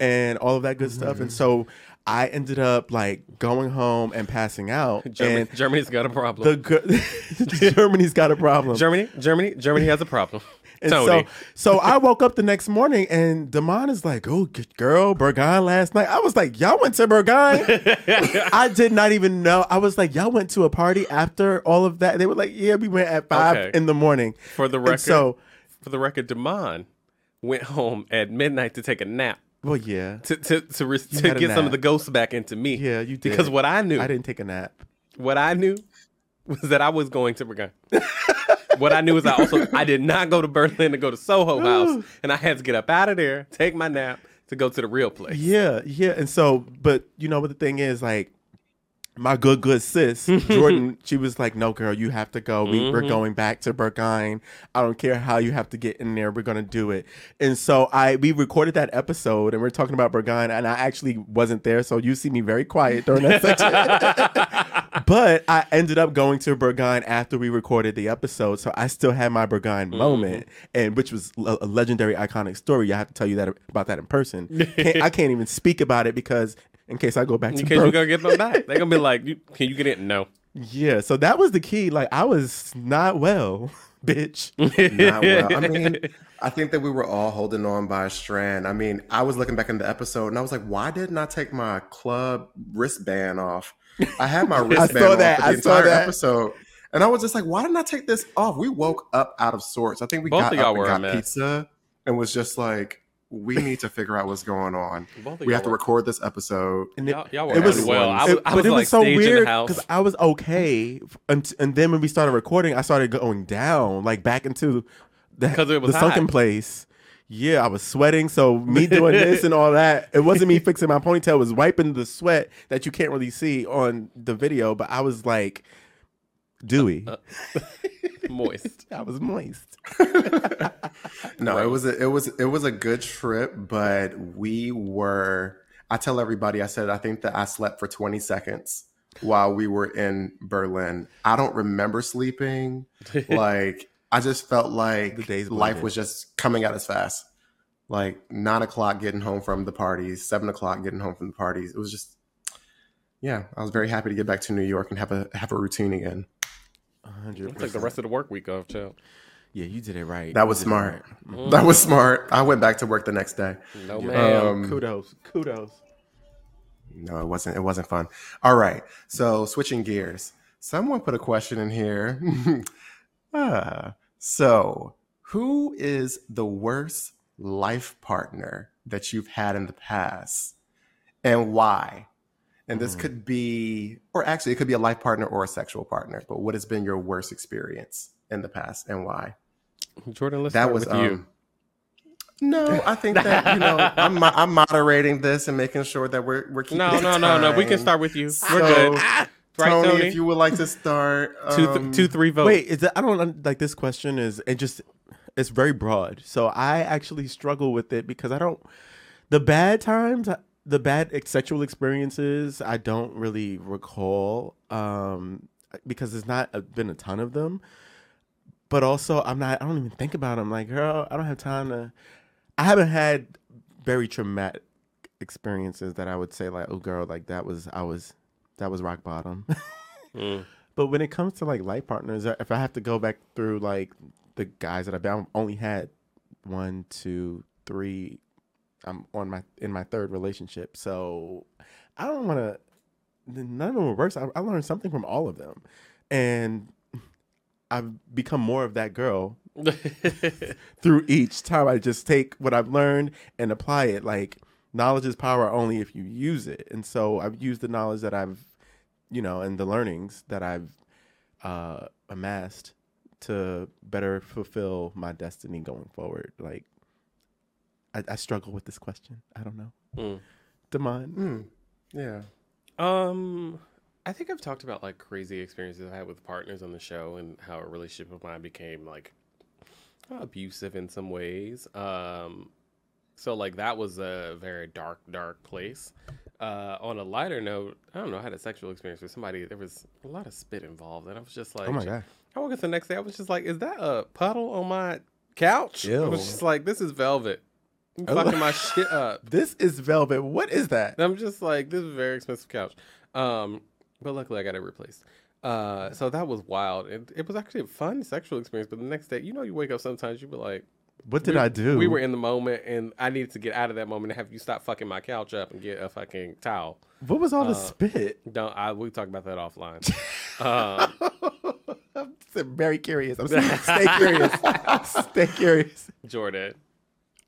and all of that good stuff. And so I ended up like going home and passing out. Germany, and Germany's got a problem. the Germany's got a problem. Germany, Germany, Germany has a problem. And Tony. so, so I woke up the next morning and Damon is like, "Oh, girl, Berghain last night." I was like, "Y'all went to Berghain?" I did not even know. I was like, "Y'all went to a party after all of that?" They were like, "Yeah, we went at five Okay. in the morning." for the And record, so, for the record, Damon went home at midnight to take a nap. Well, yeah, To to to, re- to get some of the ghosts back into me. yeah, you did. Because what I knew, I didn't take a nap. what I knew was that I was going to Berghain. what I knew is I also I did not go to Berlin to go to Soho House, and I had to get up out of there, take my nap to go to the real place. Yeah, yeah. And so, but you know what the thing is, like, my good, good sis, Jordan, she was like, no, girl, you have to go. We, We're Mhm. going back to Berghain. I don't care how you have to get in there. We're going to do it. And so I, we recorded that episode and we're talking about Berghain and I actually wasn't there. So you see me very quiet during that section. but I ended up going to Berghain after we recorded the episode. So I still had my Berghain moment and which was a, a legendary, iconic story. I have to tell you that about that in person. Can't, I can't even speak about it because in case I go back to In case you're gonna get them back, they're gonna be like, you, "Can you get it?" No. yeah, so that was the key. Like I was not well, bitch. Not well. I mean, I think that we were all holding on by a strand. I mean, I was looking back in the episode and I was like, why didn't I take my club wristband off? I had my wristband saw off that. for the I saw entire that. episode. And I was just like, why didn't I take this off? We woke up out of sorts. I think we Both got of y'all up and got mess. pizza and was just like, we need to figure out what's going on. We have to record this episode. And it- Y'all, y'all were it was- well. I it- was, I but was it like was so weird because I was okay, and, and then when we started recording, I started going down, like back into the, 'Cause it was the sunken hot. place. Yeah, I was sweating. So me doing this and all that, it wasn't me fixing my ponytail. It was wiping the sweat that you can't really see on the video. But I was like dewy. Uh, Moist. I was moist. No, it was a, it was it was a good trip, but we were. I tell everybody, I said I think that I slept for 20 seconds while we were in Berlin. I don't remember sleeping. Like I just felt like The days life blended. was just coming at us fast. like nine o'clock getting home from the parties, seven o'clock getting home from the parties. It was just, yeah, I was very happy to get back to New York and have a have a routine again. hundred It's like the rest of the work week off too. Yeah, you did it right. That was smart. right. That was smart. I went back to work the next day. No man. Um, kudos, kudos. No, it wasn't. It wasn't fun. All right. So switching gears. Someone put a question in here. ah, so who is the worst life partner that you've had in the past, and why? And this Hmm. could be, or actually, it could be a life partner or a sexual partner. But what has been your worst experience in the past, and why? Jordan, let's that start was with you. um, No, I think that you know I'm I'm moderating this and making sure that we're we're keeping. No, the no, no, no. We can start with you. We're So, good. Right, Tony, Tony? if you would like to start, two, um, th- two, three votes. Wait, is that, I don't like this question. Is it just? It's very broad. So I actually struggle with it because I don't. The bad times, the bad sexual experiences, I don't really recall um, because there's not a, been a ton of them. But also, I'm not. I don't even think about them. Like, girl, I don't have time to. I haven't had very traumatic experiences that I would say like, oh, girl, like that was I was that was rock bottom. Mm. But when it comes to like life partners, uh, if I have to go back through like the guys that I've been, I've only had one, two, three. I'm on my in my third relationship, so I don't want to. None of them were worse. I, I learned something from all of them, and I've become more of that girl through each time. I just take what I've learned and apply it. Like knowledge is power only if you use it, and so I've used the knowledge that I've you know, and the learnings that I've uh, amassed to better fulfill my destiny going forward. Like, I, I struggle with this question. I don't know. Mm. Demond. hmm, yeah. Um, I think I've talked about like crazy experiences I had with partners on the show and how a relationship of mine became like abusive in some ways. Um, so like that was a very dark, dark place. Uh, on a lighter note, I don't know, I had a sexual experience with somebody. There was a lot of spit involved, and I was just like, Oh my god. I woke up the next day. I was just like, "Is that a puddle on my couch?" I was just like, "This is velvet, You Oh. fucking my shit up." This is velvet. What is that? And I'm just like, "This is a very expensive couch," um, but luckily I got it replaced. Uh, so that was wild. It, it was actually a fun sexual experience. But the next day, you know, you wake up sometimes you be like, What did we- I do? We were in the moment, and I needed to get out of that moment and have you stop fucking my couch up and get a fucking towel. What was all the uh, spit? Don't I? We talk about that offline. um, I'm very curious. I'm stay curious. stay curious. Jordan.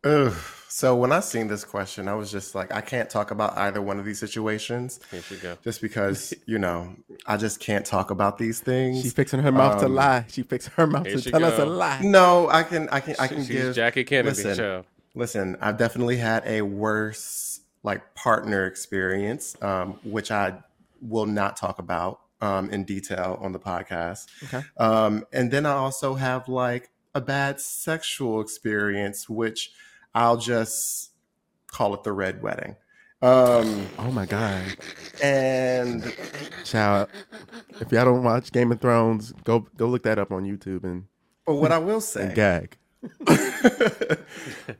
Ugh. So when I seen this question, I was just like, I can't talk about either one of these situations, Here you go. just because you know I just can't talk about these things. She fixing her mouth to Um, lie. She fixing her mouth to she tell us a lie. no, I can, I can, I can She's give. Jackie Kennedy. listen, show. Listen, I've definitely had a worse like partner experience, um, which I will not talk about um, in detail on the podcast. Okay. Um, and then I also have like a bad sexual experience, which I'll just call it the red wedding. Um, Oh my god. and Child, if y'all don't watch Game of Thrones, go go look that up on YouTube and, but what I will say, gag.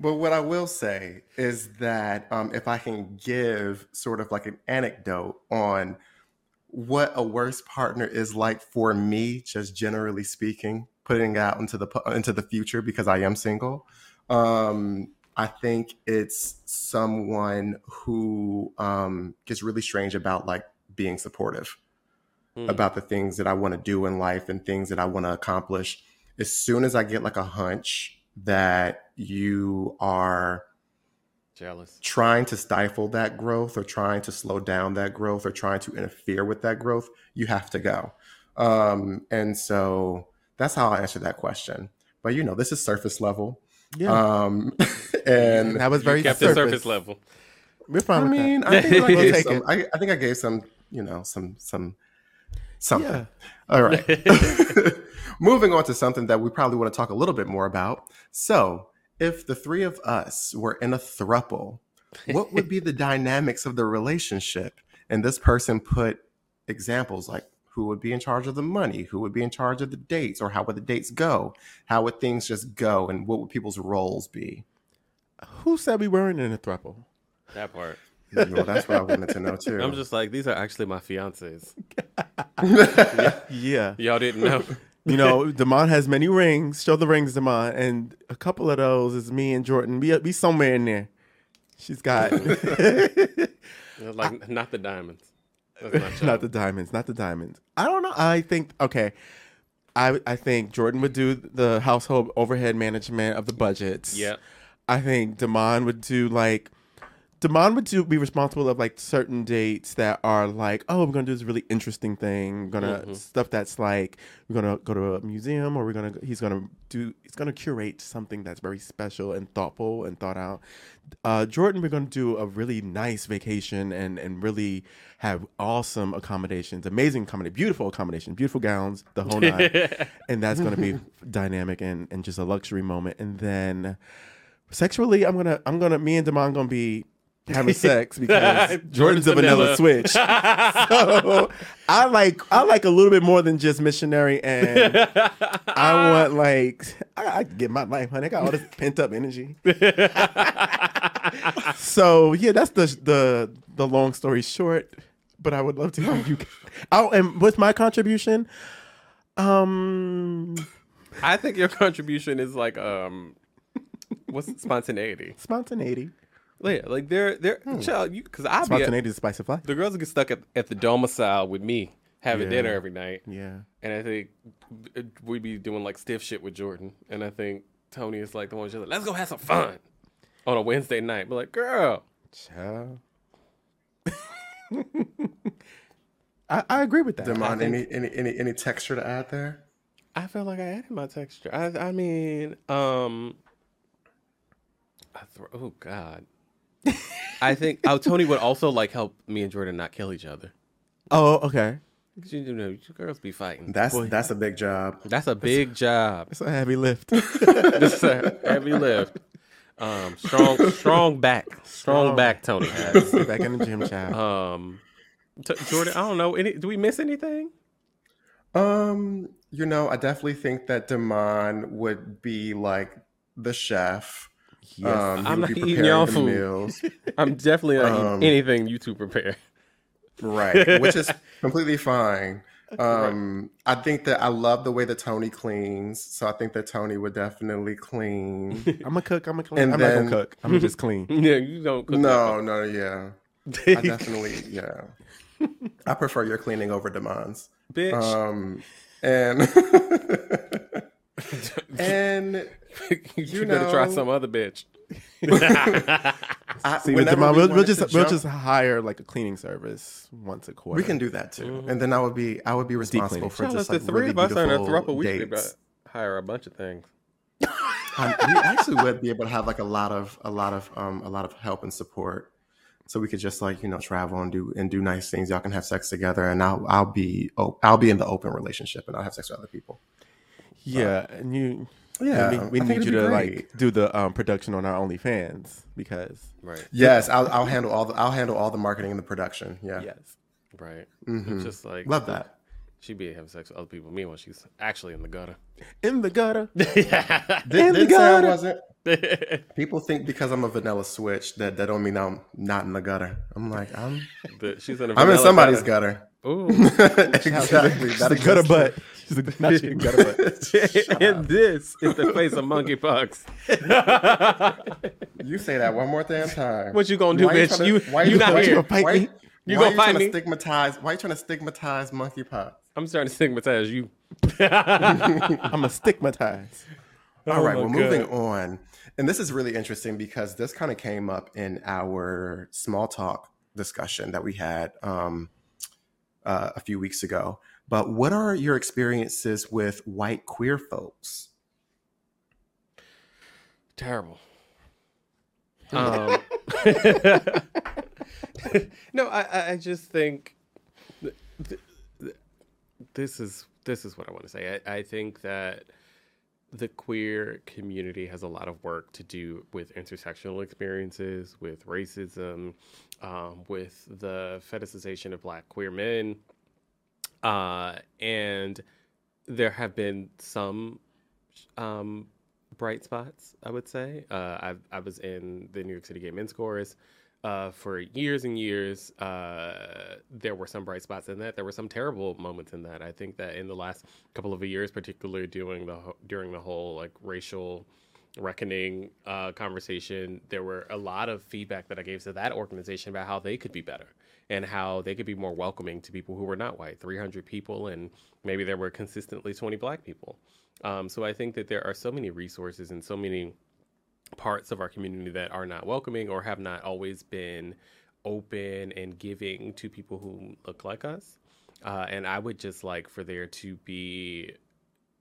but what I will say is that um, if I can give sort of like an anecdote on what a worse partner is like for me, just generally speaking, putting out into the into the future because I am single. Um, I think it's someone who um, gets really strange about like being supportive Hmm. about the things that I want to do in life and things that I want to accomplish. As soon as I get like a hunch that you are Jealous. trying to stifle that growth or trying to slow down that growth or trying to interfere with that growth, you have to go. Um, and so that's how I answer that question. But you know, this is surface level. Yeah. Um, and that was very You kept surface. it surface level. We're I fine with that. mean, I think I gave take some, it. I, I think I gave some, you know, some, some, something. Yeah. All right. Moving on to something that we probably want to talk a little bit more about. So, if the three of us were in a thruple, what would be the dynamics of the relationship? And this person put examples like who would be in charge of the money, who would be in charge of the dates, or how would the dates go? How would things just go, and what would people's roles be? Who said we weren't in a throuple? That part. Well, that's what I wanted to know too. I'm just like, these are actually my fiancés. Yeah. Y'all didn't know. You know, Demond has many rings. Show the rings, Demond. And a couple of those is me and Jordan. We we somewhere in there. She's got like, not the diamonds. Not, not the diamonds, not the diamonds. I don't know. I think okay. I I think Jordan would do the household overhead management of the budgets. Yeah. I think Damon would do like Damon would do be responsible of like certain dates that are like, oh, we're gonna do this really interesting thing. We're gonna Mhm. stuff that's like we're gonna go to a museum or we're gonna he's gonna do he's gonna curate something that's very special and thoughtful and thought out. Uh, Jordan, we're gonna do a really nice vacation and and really have awesome accommodations, amazing accommodation, beautiful accommodation, beautiful gowns, the whole nine and that's going to be dynamic and, and just a luxury moment. And then sexually, I'm gonna I'm gonna me and Damon gonna be having sex because Jordan's a vanilla, vanilla. switch. so I like I like a little bit more than just missionary, and I want like I, I get my life, honey. I got all this pent up energy. so yeah, that's the the the long story short. But I would love to hear you. Oh, and with my contribution? Um, I think your contribution is like um, what's spontaneity? spontaneity. Yeah, like they're they're child you because I be at, Spontaneity is the spice of life. the girls get stuck at, at the domicile with me having Yeah. dinner every night, Yeah. and I think we'd be doing like stiff shit with Jordan, and I think Tony is like the one who's just like, let's go have some fun on a Wednesday night. But like, girl, Child. I, I agree with that. I Demond, think- any, any any any texture to add there? I feel like I added my texture. I I mean, um, I throw, oh god, I think oh Tony would also like help me and Jordan not kill each other. oh, okay. 'Cause You, you know, you girls be fighting. That's Boy. that's a big job. That's a big job. It's a heavy lift. This a heavy lift. Um, strong, strong back, strong, Strong. back. Tony has. Get back in the gym, child. Um, T- Jordan, I don't know. Any? Do we miss anything? Um, you know, I definitely think that Demond would be like the chef. Yes. Um, I'm not be eating y'all the food. meals. I'm definitely not Um, eating anything you two prepare. right which is completely fine um i think that i love the way that tony cleans so i think that tony would definitely clean I'm a cook. I'm a clean. and I'm not then- gonna cook. I'm gonna just clean. Yeah, you don't. Cook no no yeah i definitely yeah i prefer your cleaning over demond's bitch. um and and you, you better try some other bitch. I, See, with whenever we we'll, we'll just to we'll just hire like a cleaning service once a quarter. we can do that too and then i would be i would be responsible cleaning. for Child, just if like the three really of us are in a beautiful throuple, we could hire a bunch of things. Um, we actually would be able to have like a lot of a lot of um a lot of help and support so we could just like you know travel and do and do nice things y'all can have sex together and i'll i'll be oh, i'll be in the open relationship and i'll have sex with other people Yeah, and you. Yeah, we, we need you to great. like do the um, production on our OnlyFans because Right. yes i'll, I'll handle all the i'll handle all the marketing and the production yeah yes, Right. Mm-hmm. It's just like love that She be having sex with other people. Meanwhile, she's actually in the gutter. in the gutter. yeah. Did, In the didn't say I gutter. wasn't people think because i'm a vanilla switch that that don't mean i'm not in the gutter i'm like i'm The- she's in a i'm in somebody's gutter. gutter Ooh. exactly She's That a gutter butt. She's a, not gutter butt. and this is the face of monkeypox. You say that one more damn time. What you gonna do, Why bitch? trying to- You- why you not here. gonna fight why, me? You why gonna you fight trying me? To stigmatize? Why are you trying to stigmatize monkeypox? I'm starting to stigmatize you. I'm a stigmatized. All right, my well, moving on, and this is really interesting because this kind of came up in our small talk discussion that we had um, uh, a few weeks ago. But what are your experiences with white queer folks? Terrible. Um, no, I, I- I just think th- th- th- this is this is what I want to say. I, I think that the queer community has a lot of work to do with intersectional experiences, with racism, um, with the fetishization of Black queer men, uh, and there have been some um, bright spots, I would say. Uh, I, I was in the New York City Gay Men's Chorus uh, for years and years. Uh, there were some bright spots in that. There were some terrible moments in that. I think that in the last couple of years, particularly during the during the whole like racial reckoning uh, conversation, there were a lot of feedback that I gave to that organization about how they could be better and how they could be more welcoming to people who were not white. 300 people, and maybe there were consistently 20 black people. Um, so I think that there are so many resources and so many parts of our community that are not welcoming or have not always been open and giving to people who look like us. Uh, and I would just like for there to be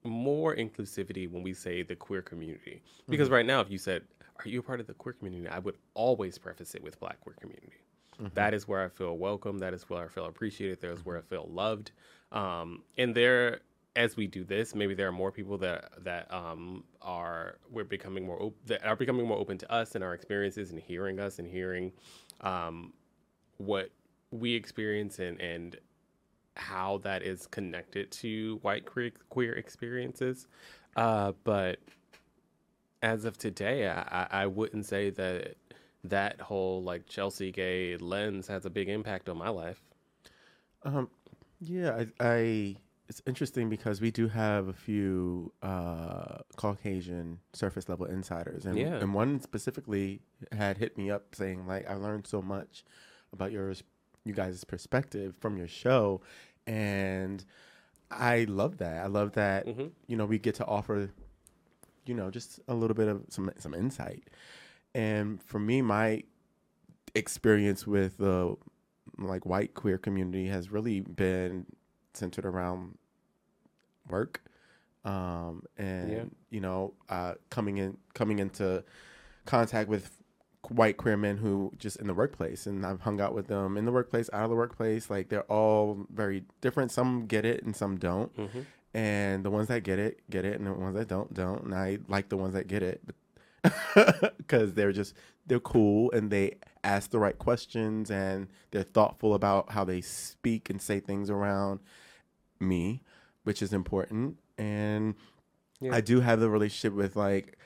more inclusivity when we say the queer community. Because mm-hmm. right now, if you said, Are you a part of the queer community? I would always preface it with Black queer community. Mm-hmm. That is where I feel welcome. That is where I feel appreciated. That is where I feel loved. Um, and there as we do this, maybe there are more people that that um, are we're becoming more op- that are becoming more open to us and our experiences and hearing us and hearing um, what we experience and and how that is connected to white queer, queer experiences. Uh, but as of today, I, I wouldn't say that that whole like Chelsea gay lens has a big impact on my life. Um, yeah, I, I it's interesting because we do have a few uh, Caucasian surface level insiders, and yeah. and one specifically had hit me up saying like I learned so much about yours, you guys' perspective from your show, and I love that. I love that mm-hmm. you know we get to offer, you know, just a little bit of some some insight, and for me, my experience with the like white queer community has really been centered around work um, and yeah. you know uh, coming in coming into contact with white queer men who just in the workplace and I've hung out with them in the workplace out of the workplace like they're all very different some get it and some don't mm-hmm. and the ones that get it get it and the ones that don't don't and I like the ones that get it because they're just they're cool and they ask the right questions and they're thoughtful about how they speak and say things around me which is important. And yeah. I do have the relationship with like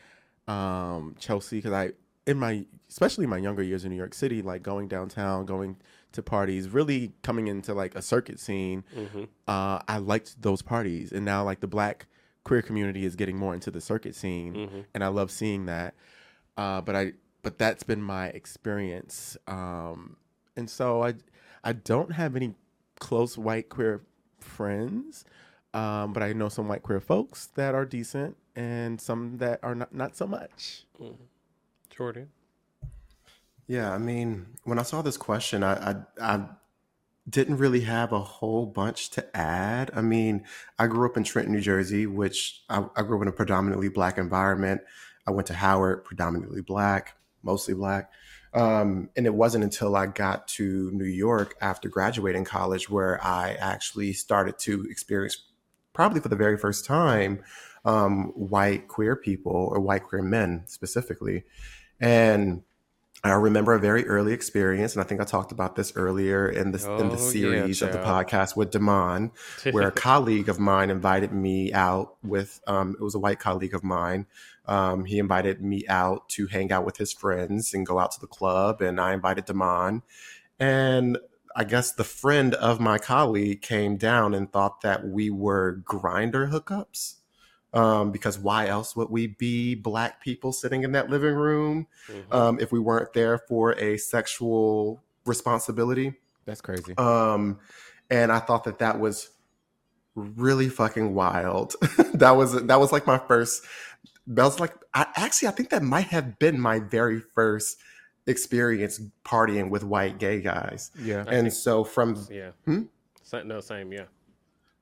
um, Chelsea because I, in my, especially my younger years in New York City, like going downtown, going to parties, really coming into like a circuit scene. Mm-hmm. Uh, I liked those parties, and now like the black queer community is getting more into the circuit scene, mm-hmm. and I love seeing that. Uh, but I, but that's been my experience, um, and so I, I don't have any close white queer friends. Um, but I know some white queer folks that are decent and some that are not, not so much. Mm. Jordan. Yeah, I mean, when I saw this question, I, I, I didn't really have a whole bunch to add. I mean, I grew up in Trenton, New Jersey, which I, I grew up in a predominantly black environment. I went to Howard, predominantly black, mostly black. Um, and it wasn't until I got to New York after graduating college where I actually started to experience probably for the very first time, um, white queer people or white queer men specifically. And I remember a very early experience, and I think I talked about this earlier in the oh, in the series yeah, of the podcast with Damon, where a colleague of mine invited me out with. Um, it was a white colleague of mine. Um, he invited me out to hang out with his friends and go out to the club, and I invited Damon. And I guess the friend of my colleague came down and thought that we were Grindr hookups. Um, because why else would we be black people sitting in that living room mm-hmm. um, if we weren't there for a sexual responsibility? That's crazy. Um, and I thought that that was really fucking wild. that was that was like my first. That was like I actually I think that might have been my very first experience partying with white gay guys. Yeah. I and so from yeah. Hmm? No, same, yeah.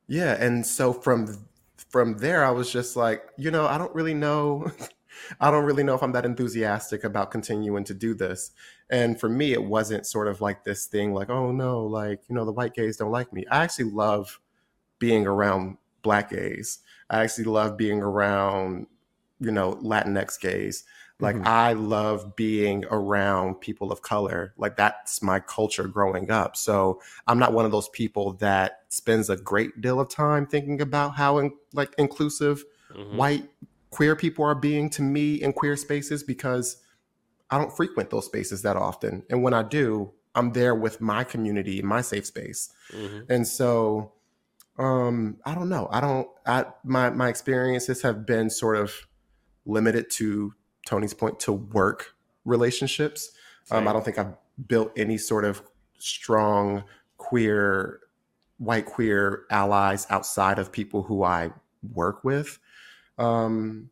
Yeah, and so from from there I was just like, you know, I don't really know I don't really know if I'm that enthusiastic about continuing to do this. And for me it wasn't sort of like this thing like, oh no, like, you know, the white gays don't like me. I actually love being around black gays. I actually love being around, you know, Latinx gays. Like mm-hmm. I love being around people of color. Like that's my culture growing up. So I'm not one of those people that spends a great deal of time thinking about how in, like inclusive mm-hmm. white queer people are being to me in queer spaces because I don't frequent those spaces that often. And when I do, I'm there with my community, my safe space. Mm-hmm. And so um I don't know. I don't I my my experiences have been sort of limited to Tony's point to work relationships. Um I don't think I've built any sort of strong queer white queer allies outside of people who I work with. Um,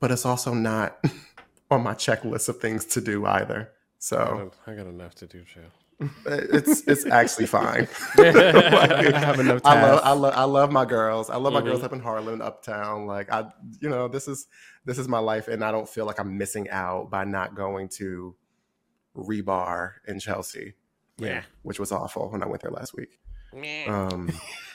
but it's also not on my checklist of things to do either. So I got enough to do, Joe. It's it's actually fine. I have enough I love. I love I love my girls. I love my girls Mhm. up in Harlem, uptown. Like I, you know, this is this is my life, and I don't feel like I'm missing out by not going to Rebar in Chelsea, Yeah. which was awful when I went there last week. Um,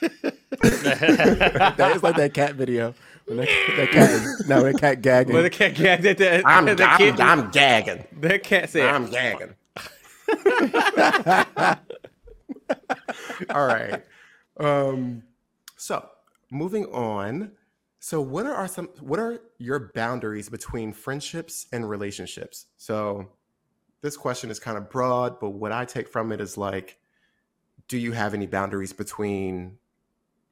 that is like that cat video. When that, that cat now that cat gagging. Well, the cat gagged at that. I'm, that I'm, kid- I'm gagging. that cat said, I'm gagging. All right. Um, so moving on. So what are some what are your boundaries between friendships and relationships? So this question is kind of broad, but what I take from it is like, do you have any boundaries between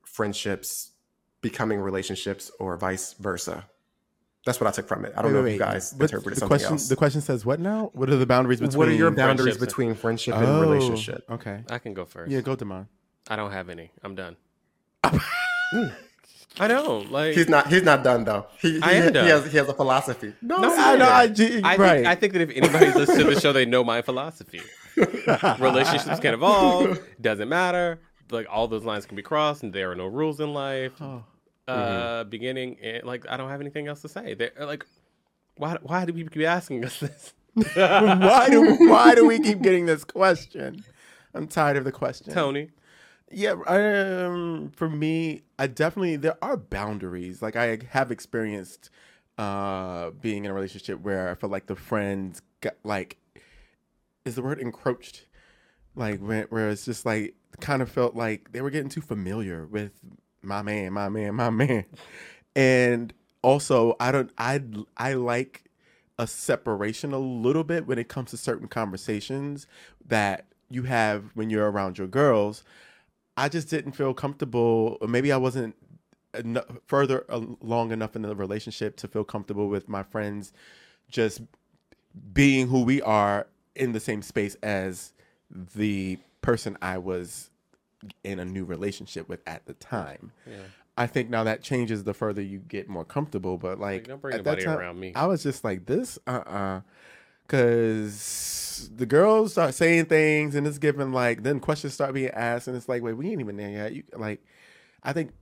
friendships becoming relationships or vice versa? That's what I took from it. I don't Wait, know wait, if you guys What's interpreted the something question, else. The question says what now? What are the boundaries between? what are your boundaries friendships between friendship Oh, and relationship? Okay. I can go first. Yeah, go Damon. I don't have any. I'm done. I don't like. He's not. He's not done though. He, he, I am he done. has. He has a philosophy. No, No, say I know. that. I, g- I right. think, I think that if anybody's listened to the show, they know my philosophy. Relationships can evolve. Doesn't matter. Like all those lines can be crossed, and there are no rules in life. Oh. Uh, beginning, and, like I don't have anything else to say. They're like, why? Why do people keep asking us this? why do Why do we keep getting this question? I'm tired of the question. Tony, Yeah, um, for me, I definitely there are boundaries. Like I have experienced uh being in a relationship where I feel like the friends got like is the word encroached, like where, where it's just like kind of felt like they were getting too familiar with my man, my man, my man, and also I don't I I like a separation a little bit when it comes to certain conversations that you have when you're around your girls. I just didn't feel comfortable, or maybe I wasn't further along enough in the relationship to feel comfortable with my friends just being who we are in the same space as the person I was in a new relationship with at the time. Yeah. I think now that changes the further you get more comfortable, but like, Like, don't bring at that time, around me. I was just like this, uh, uh because the girls start saying things and it's giving like then questions start being asked and it's like, wait, we ain't even there yet. You like, I think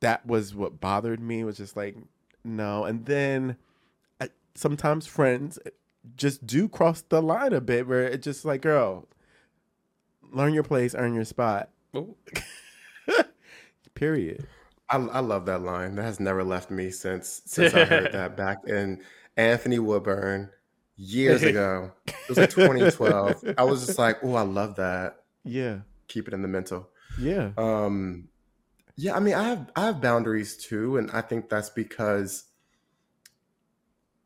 that was what bothered me was just like no, and then I, sometimes friends just do cross the line a bit where it's just like, girl, learn your place, earn your spot. Ooh. Period. I, I love that line. That has never left me since since I heard that back in Anthony Woodburn years ago. It was like 2012. I was just like, oh, I love that. Yeah. Keep it in the mental. Yeah. Um, yeah, I mean, I have I have boundaries too, and I think that's because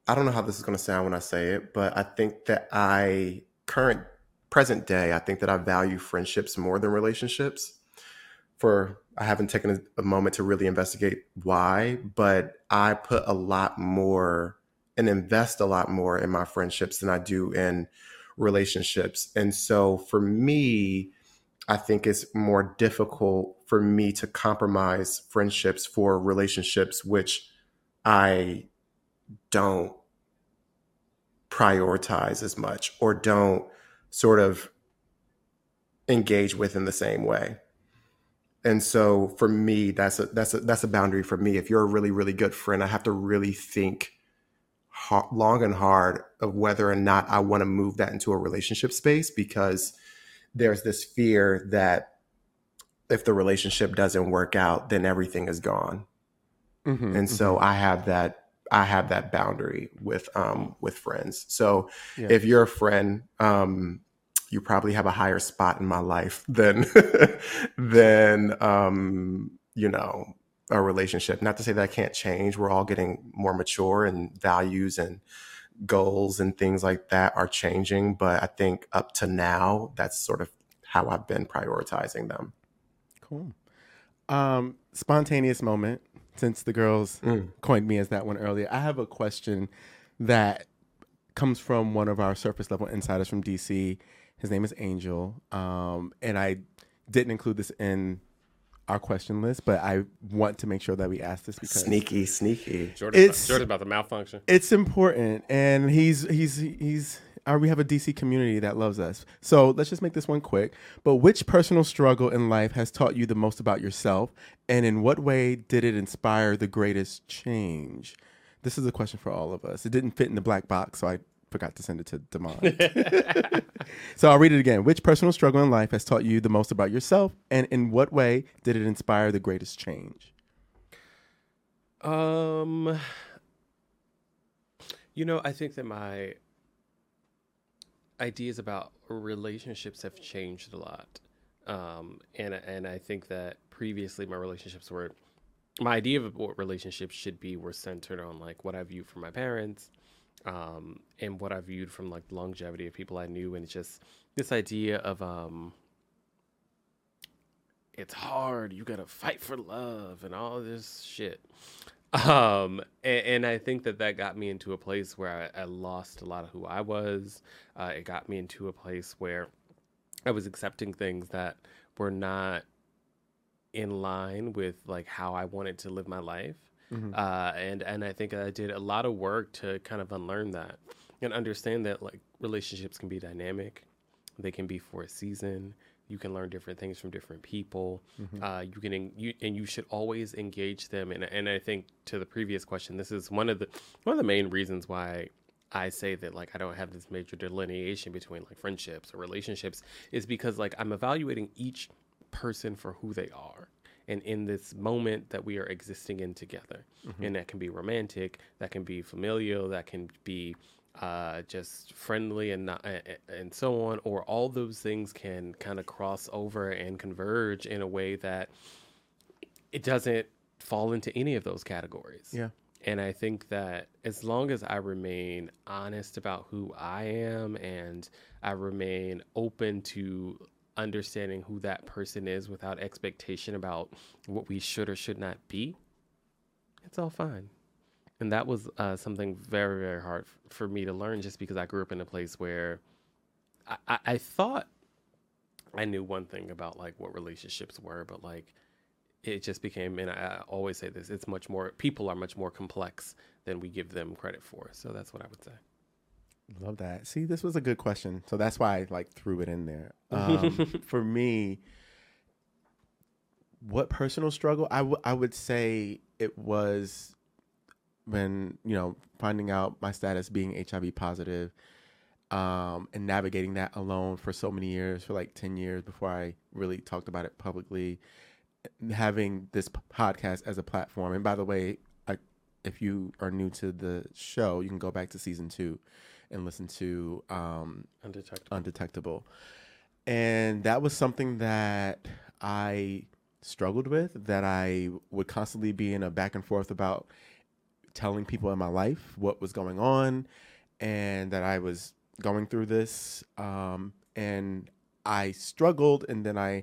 I don't know how this is going to sound when I say it, but I think that I current present day, I think that I value friendships more than relationships. For I haven't taken a, a moment to really investigate why, but I put a lot more and invest a lot more in my friendships than I do in relationships. And so for me, I think it's more difficult for me to compromise friendships for relationships, which I don't prioritize as much or don't sort of engage with in the same way. And so for me, that's a that's a that's a boundary for me. If you're a really really good friend, I have to really think ha- long and hard of whether or not I want to move that into a relationship space because there's this fear that if the relationship doesn't work out, then everything is gone. Mhm, And so I have that I have that boundary with um with friends. So Yeah. if you're a friend, um you probably have a higher spot in my life than than um you know a relationship. Not to say that I can't change. We're all getting more mature and values and goals and things like that are changing. But I think up to now, that's sort of how I've been prioritizing them. Cool. Um, spontaneous moment, since the girls Mm. coined me as that one earlier. I have a question that comes from one of our surface level insiders from DC. His name is Angel. Um, and I didn't include this in our question list, but I want to make sure that we ask this because Sneaky, sneaky. Jordan, It's- Jordan about the malfunction. it's important and he's he's he's uh, we have a dc community that loves us so let's just make this one quick but which personal struggle in life has taught you the most about yourself and in what way did it inspire the greatest change this is a question for all of us it didn't fit in the black box so i forgot to send it to Damon. so I'll read it again. Which personal struggle in life has taught you the most about yourself, and in what way did it inspire the greatest change? Um, you know, I think that my ideas about relationships have changed a lot. Um, and and I think that previously my relationships were my idea of what relationships should be were centered on like what I viewed from my parents, um, and what I viewed from like the longevity of people I knew, and it's just this idea of um, it's hard. You gotta fight for love and all this shit. Um, and, and I think that that got me into a place where I, I lost a lot of who I was. Uh, it got me into a place where I was accepting things that were not in line with like how I wanted to live my life. Uh, and and I think I did a lot of work to kind of unlearn that and understand that like relationships can be dynamic. They can be for a season. You can learn different things from different people. Uh, you can en- you and you should always engage them. And and I think to the previous question, this is one of the one of the main reasons why I say that like I don't have this major delineation between like friendships or relationships is because like I'm evaluating each person for who they are and in this moment that we are existing in together and that can be romantic that can be familial that can be uh, just friendly and not, and so on or all those things can kind of cross over and converge in a way that it doesn't fall into any of those categories Yeah. and I think that as long as I remain honest about who I am and I remain open to understanding who that person is without expectation about what we should or should not be, it's all fine. And that was uh, something very, very hard f- for me to learn just because I grew up in a place where I, I, I thought I knew one thing about like what relationships were, but like it just became and I always say this it's much more people are much more complex than we give them credit for so that's what i would say Love that. See, this was a good question, so that's why I like threw it in there. Um, for me, what personal struggle? I w- I would say it was when you know finding out my status being HIV positive, um, and navigating that alone for so many years, for like ten years before I really talked about it publicly. Having this podcast as a platform, and by the way, I, if you are new to the show, you can go back to season two and listen to um, undetectable undetectable and that was something that i struggled with that i would constantly be in a back and forth about telling people in my life what was going on and that i was going through this um, and i struggled and then i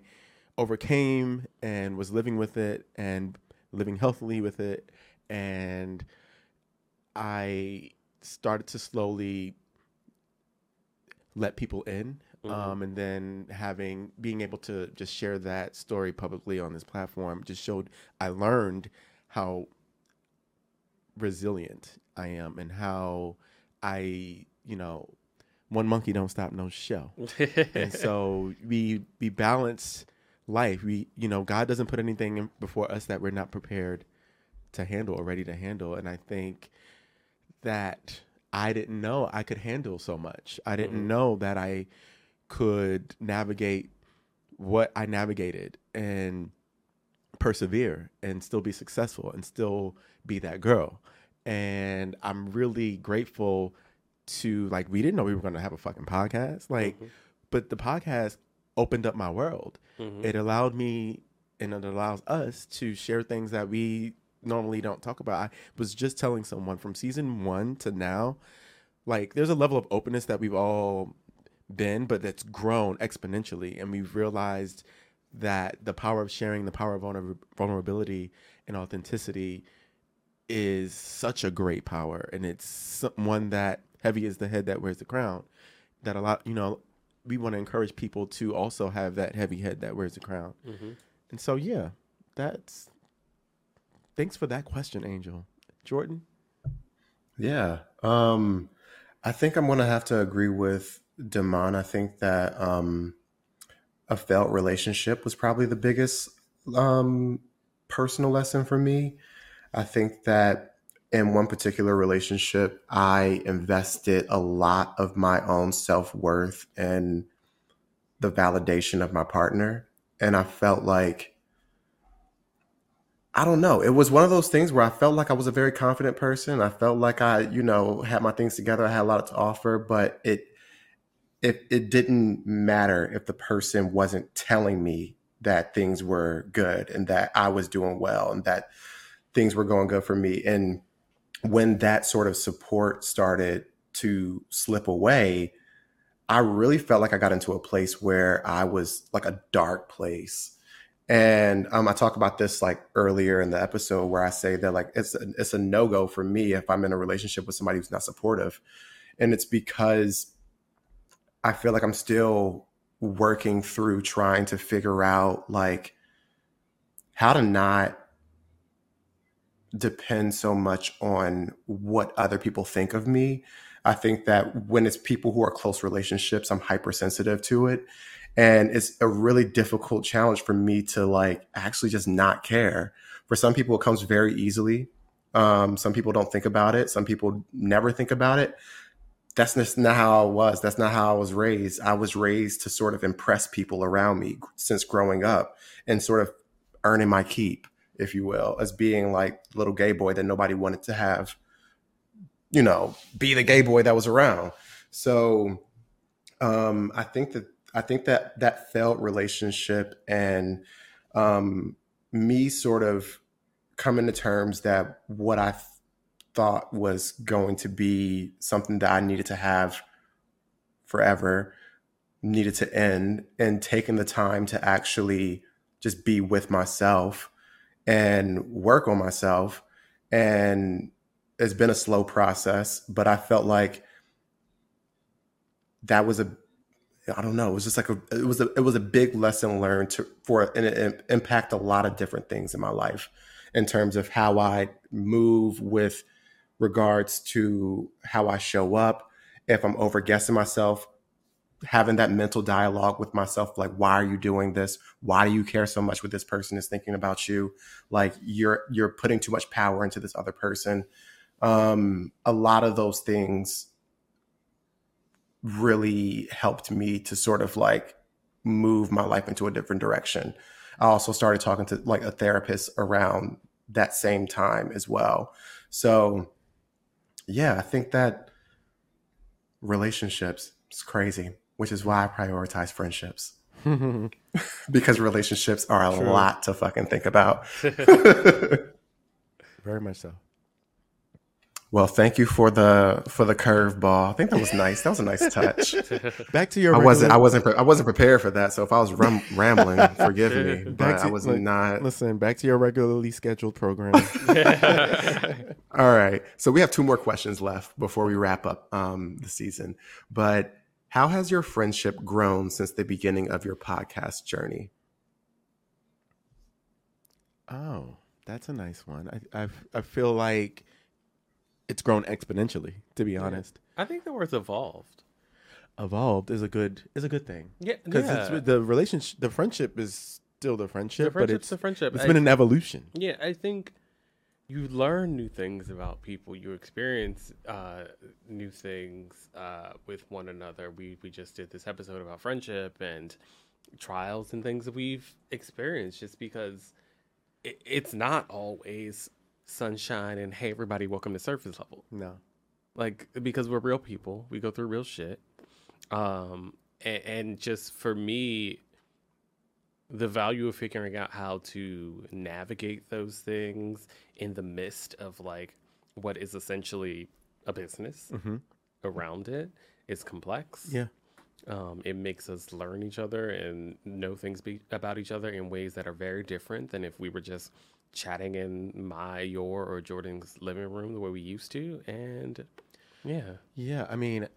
overcame and was living with it and living healthily with it. And i started to slowly let people in um, and then having being able to just share that story publicly on this platform just showed i learned how resilient i am and how i you know one monkey don't stop no show. And so we we balance life. We you know god doesn't put anything in before us that we're not prepared to handle or ready to handle. And i think that i didn't know i could handle so much. I didn't mm-hmm. know that i could navigate what i navigated. And persevere and still be successful and still be that girl and i'm really grateful to like we didn't know we were going to have a fucking podcast like but the podcast opened up my world Mhm. it allowed me and it allows us to share things that we normally don't talk about. I was just telling someone from season one to now, like there's a level of openness that we've all been, but that's grown exponentially, and we've realized that the power of sharing, the power of vulner- vulnerability and authenticity is such a great power, and it's one that heavy is the head that wears the crown. That a lot, you know, we want to encourage people to also have that heavy head that wears the crown. Mhm. And so, yeah, that's. Thanks for that question, Angel. Jordan. Yeah. Um, I think I'm going to have to agree with Damon. I think that um, a failed relationship was probably the biggest um, personal lesson for me. I think that in one particular relationship, I invested a lot of my own self worth in the validation of my partner. And I felt like, I don't know, it was one of those things where I felt like I was a very confident person. I felt like I, you know, had my things together. I had a lot to offer, but it, it, it didn't matter if the person wasn't telling me that things were good and that I was doing well and that things were going good for me. And when that sort of support started to slip away, I really felt like I got into a place where I was like a dark place. And um, I talk about this like earlier in the episode where I say that like it's a, it's a no go for me if I'm in a relationship with somebody who's not supportive, and it's because I feel like I'm still working through trying to figure out like how to not depend so much on what other people think of me. I think that when it's people who are close relationships, I'm hypersensitive to it. And it's a really difficult challenge for me to like actually just not care. For some people, it comes very easily. Um, some people don't think about it. Some people never think about it. That's just not how I was. That's not how I was raised. I was raised to sort of impress people around me since growing up and sort of earning my keep if you will, as being like little gay boy that nobody wanted to have, you know, be the gay boy that was around. So um, I think that I think that that failed relationship and um, me sort of coming to terms that what I thought was going to be something that I needed to have forever needed to end and taking the time to actually just be with myself and work on myself. And it's been a slow process, but I felt like that was a I don't know. It was just like a it was a it was a big lesson learned to for and it impact a lot of different things in my life in terms of how I move with regards to how I show up. If I'm over guessing myself, having that mental dialogue with myself like why are you doing this? Why do you care so much what this person is thinking about you? Like you're you're putting too much power into this other person. Um a lot of those things really helped me to sort of like move my life into a different direction. I also started talking to like a therapist around that same time as well. So yeah i think that relationships is crazy which is why I prioritize friendships. because relationships are a True. lot to fucking think about. Very much so. Well, thank you for the for the curveball. I think that was nice. That was a nice touch. Back to your. I wasn't I wasn't pre- I wasn't prepared for that. So if I was rum- rambling, forgive me. But Back to- I was look, not. Listen, back to your regularly scheduled program. All right. So we have two more questions left before we wrap up um, the season. But how has your friendship grown since the beginning of your podcast journey? oh, that's a nice one. I, I I feel like it's grown exponentially. To be honest, I think the word's evolved. evolved is a good is a good thing Yeah, because yeah. the relationship, the friendship is still the friendship, the but it's the friendship. it's I- been an evolution. Yeah, I think you learn new things about people. You experience uh, new things uh, with one another. We we just did this episode about friendship and trials and things that we've experienced. Just because it, it's not always sunshine and hey everybody, welcome to surface level. No, Like because we're real people, we go through real shit. Um, and, and just for me, the value of figuring out how to navigate those things in the midst of like what is essentially a business Mm-hmm. around it is complex. Yeah. Um, it makes us learn each other and know things be- about each other in ways that are very different than if we were just chatting in my, your, or Jordan's living room the way we used to. And yeah. Yeah, I mean,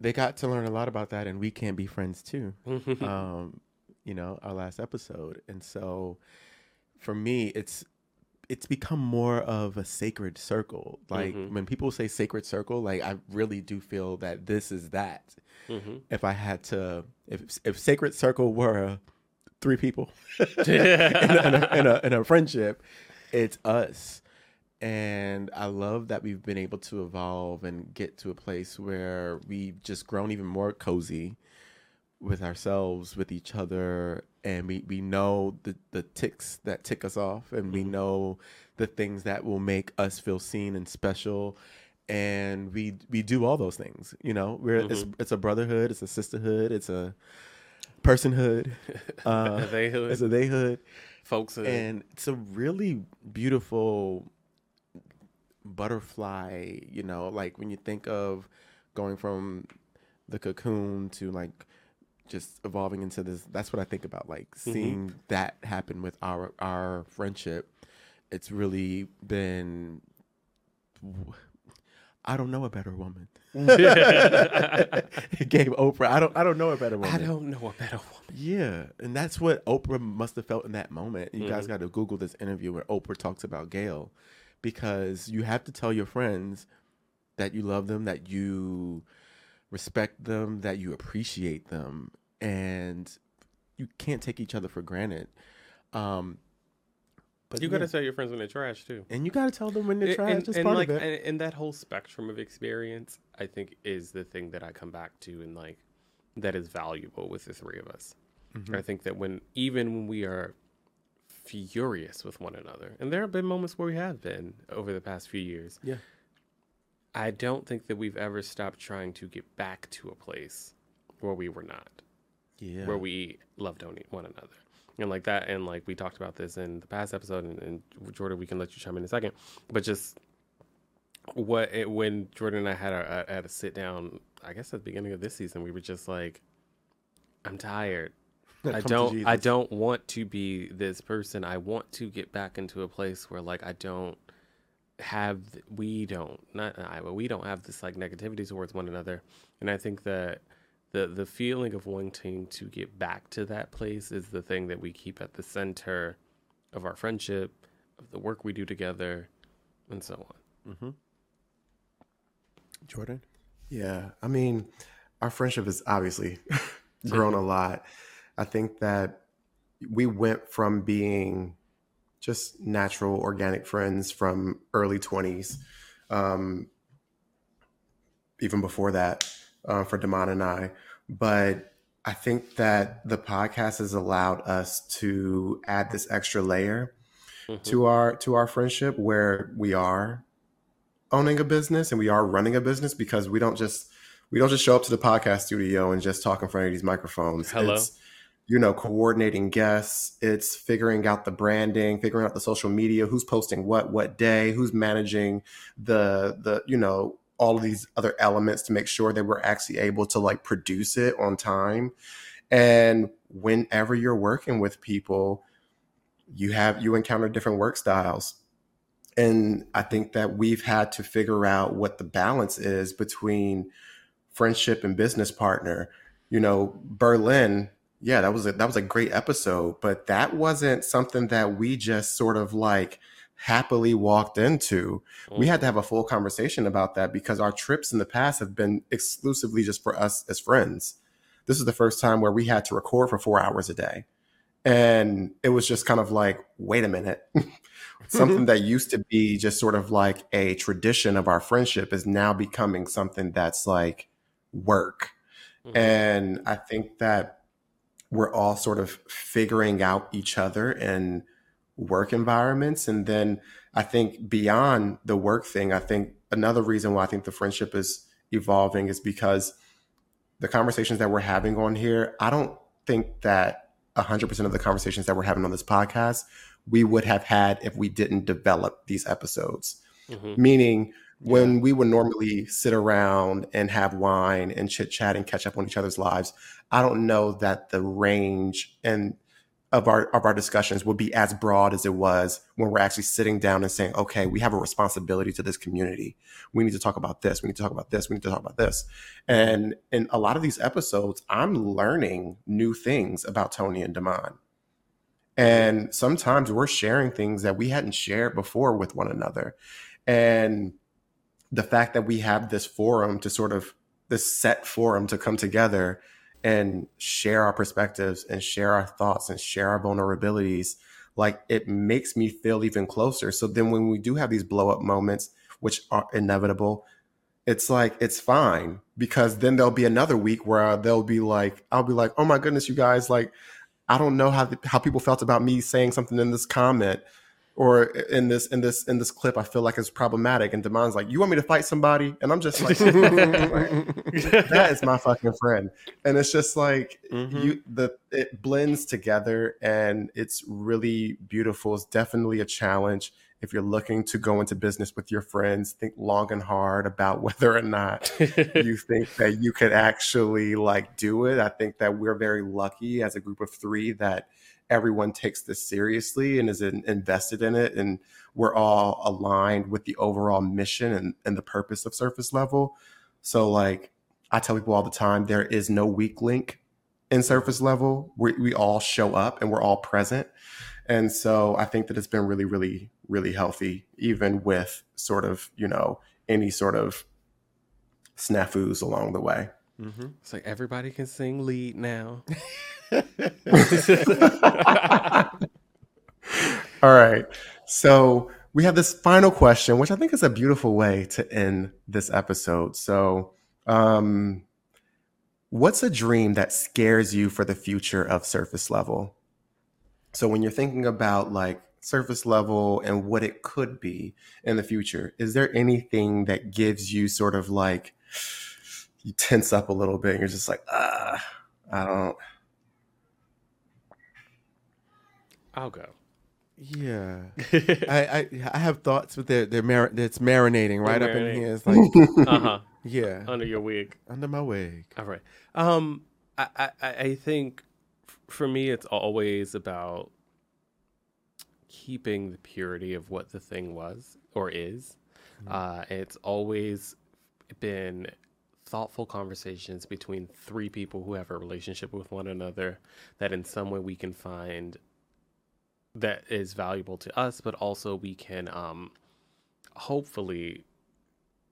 they got to learn a lot about that, and we can't be friends too. um, you know, our last episode, and so for me, it's it's become more of a sacred circle. Like Mhm. when people say sacred circle, like I really do feel that this is that. hmm If I had to, if if sacred circle were uh, three people in, a, in, a, in, a, in a friendship, it's us. And I love that we've been able to evolve and get to a place where we've just grown even more cozy with ourselves, with each other, and we, we know the, the ticks that tick us off, and we mm-hmm. know the things that will make us feel seen and special. And we we do all those things, you know. We're it's mm-hmm. it's a brotherhood, it's a sisterhood, it's a personhood, uh, Theyhood. it's a theyhood Folks, and it's a really beautiful butterfly you know like when you think of going from the cocoon to like just evolving into this that's what i think about like seeing that happen with our our friendship. It's really been i don't know a better woman it gave oprah i don't i don't know a better woman I don't know a better woman. yeah, and that's what Oprah must have felt in that moment. You guys got to Google this interview where Oprah talks about Gayle, because you have to tell your friends that you love them, that you respect them, that you appreciate them, and you can't take each other for granted. Um, but You got to tell your friends when they're trash too. and you got to tell them when they're trash. and, and part like, of it. And, and that whole spectrum of experience, I think, is the thing that I come back to, and like that is valuable with the three of us. Mm-hmm. I think that when even when we are furious with one another, and there have been moments where we have been over the past few years. Yeah. I don't think that we've ever stopped trying to get back to a place where we were not yeah, where we loved on one another. And like that, and like we talked about this in the past episode, and, and Jordan, we can let you chime in in a second. But just what it, when Jordan and I had a, had a sit down, I guess at the beginning of this season, we were just like, "I'm tired. I don't. I don't want to be this person. I want to get back into a place where like I don't have we don't not I but we don't have this like negativity towards one another and I think that the the feeling of wanting to get back to that place is the thing that we keep at the center of our friendship of the work we do together and so on Jordan. Yeah, I mean, our friendship has obviously grown a lot. I think that we went from being just natural, organic friends from early 20s, um, even before that, uh, for Damon and I. But I think that the podcast has allowed us to add this extra layer Mhm. to our to our friendship where we are owning a business and we are running a business because we don't just we don't just show up to the podcast studio and just talk in front of these microphones. Hello. It's you know coordinating guests. It's figuring out the branding, figuring out the social media, who's posting what, what day, who's managing the the you know all of these other elements to make sure that we're actually able to like produce it on time. And whenever you're working with people, you have you encounter different work styles and i think that we've had to figure out what the balance is between friendship and business partner you know berlin yeah that was a that was a great episode but that wasn't something that we just sort of like happily walked into we had to have a full conversation about that because our trips in the past have been exclusively just for us as friends. This is the first time where we had to record for four hours a day. And it was just kind of like wait a minute. Something that used to be just sort of like a tradition of our friendship is now becoming something that's like work. Mhm. and i think that we're all sort of figuring out each other in work environments and then i think beyond the work thing i think another reason why i think the friendship is evolving is because the conversations that we're having on here i don't think that 100% of the conversations that we're having on this podcast we would have had if we didn't develop these episodes. Mm-hmm. Meaning, when yeah. we would normally sit around and have wine and chit chat and catch up on each other's lives, I don't know that the range and of our of our discussions would be as broad as it was when we're actually sitting down and saying, okay, we have a responsibility to this community. We need to talk about this. We need to talk about this. We need to talk about this. And in a lot of these episodes, I'm learning new things about Tony and Damon. And sometimes we're sharing things that we hadn't shared before with one another. And the fact that we have this forum to sort of this set forum to come together and share our perspectives and share our thoughts and share our vulnerabilities like it makes me feel even closer. So then when we do have these blow up moments which are inevitable it's like it's fine because then there'll be another week where they'll be like i'll be like oh my goodness you guys like I don't know how how people felt about me saying something in this comment or in this in this in this clip. I feel like it's problematic. And Damon's like, "You want me to fight somebody?" And I'm just like, "That is my fucking friend." And it's just like mm-hmm. you the it blends together, and it's really beautiful. It's definitely a challenge if you're looking to go into business with your friends, think long and hard about whether or not you think that you could actually like do it. I think that we're very lucky as a group of three that everyone takes this seriously and is in, invested in it. And we're all aligned with the overall mission and, and the purpose of surface level. So like I tell people all the time, there is no weak link in surface level. We, we all show up and we're all present. And so I think that it's been really, really, really healthy, even with sort of, you know, any sort of snafus along the way. Mm-hmm. It's like everybody can sing lead now. All right. So we have this final question, which I think is a beautiful way to end this episode. So, um, what's a dream that scares you for the future of surface level? So when you're thinking about like surface level and what it could be in the future, is there anything that gives you sort of like you tense up a little bit and you're just like, ah, I don't. I'll go. Yeah, I, I I have thoughts, but they're they're mar- it's marinating right up in here. It's like, uh huh, yeah, under your wig, under my wig. All right. Um, I I, I think for me, it's always about keeping the purity of what the thing was or is. Mm-hmm. Uh, it's always been thoughtful conversations between three people who have a relationship with one another that in some way we can find that is valuable to us, but also we can um, hopefully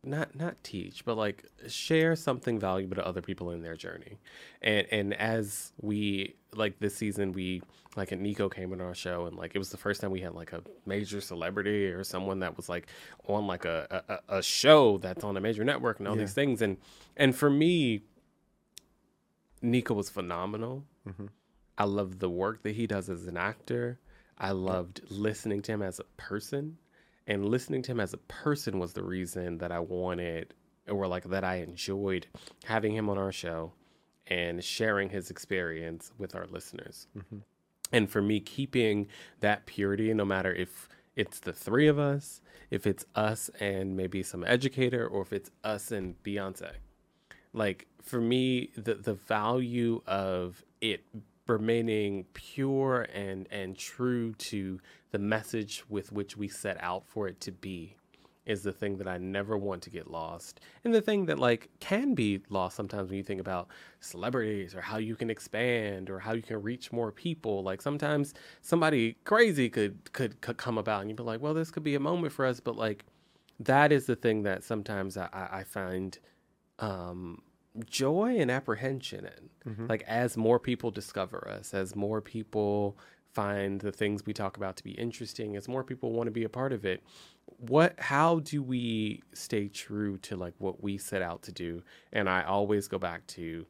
not not teach but like share something valuable to other people in their journey. And and as we like this season we like Nicco came on our show and like it was the first time we had like a major celebrity or someone that was like on like a a, a show that's on a major network and all yeah. these things. And and for me Nicco was phenomenal. Mm-hmm. i love the work that he does as an actor. I loved listening to him as a person and listening to him as a person was the reason that I wanted or like that I enjoyed having him on our show and sharing his experience with our listeners. Mm-hmm. And for me, keeping that purity, no matter if it's the three of us, if it's us and maybe some educator, or if it's us and Beyonce. Like for me, the the value of it remaining pure and and true to the message with which we set out for it to be is the thing that I never want to get lost. And the thing that like can be lost sometimes when you think about celebrities or how you can expand or how you can reach more people. Like sometimes somebody crazy could could, could come about and you'd be like, well, this could be a moment for us. But like that is the thing that sometimes I, I find um joy and apprehension in. Mm-hmm. Like as more people discover us, as more people find the things we talk about to be interesting, as more people want to be a part of it, what how do we stay true to like what we set out to do? And I always go back to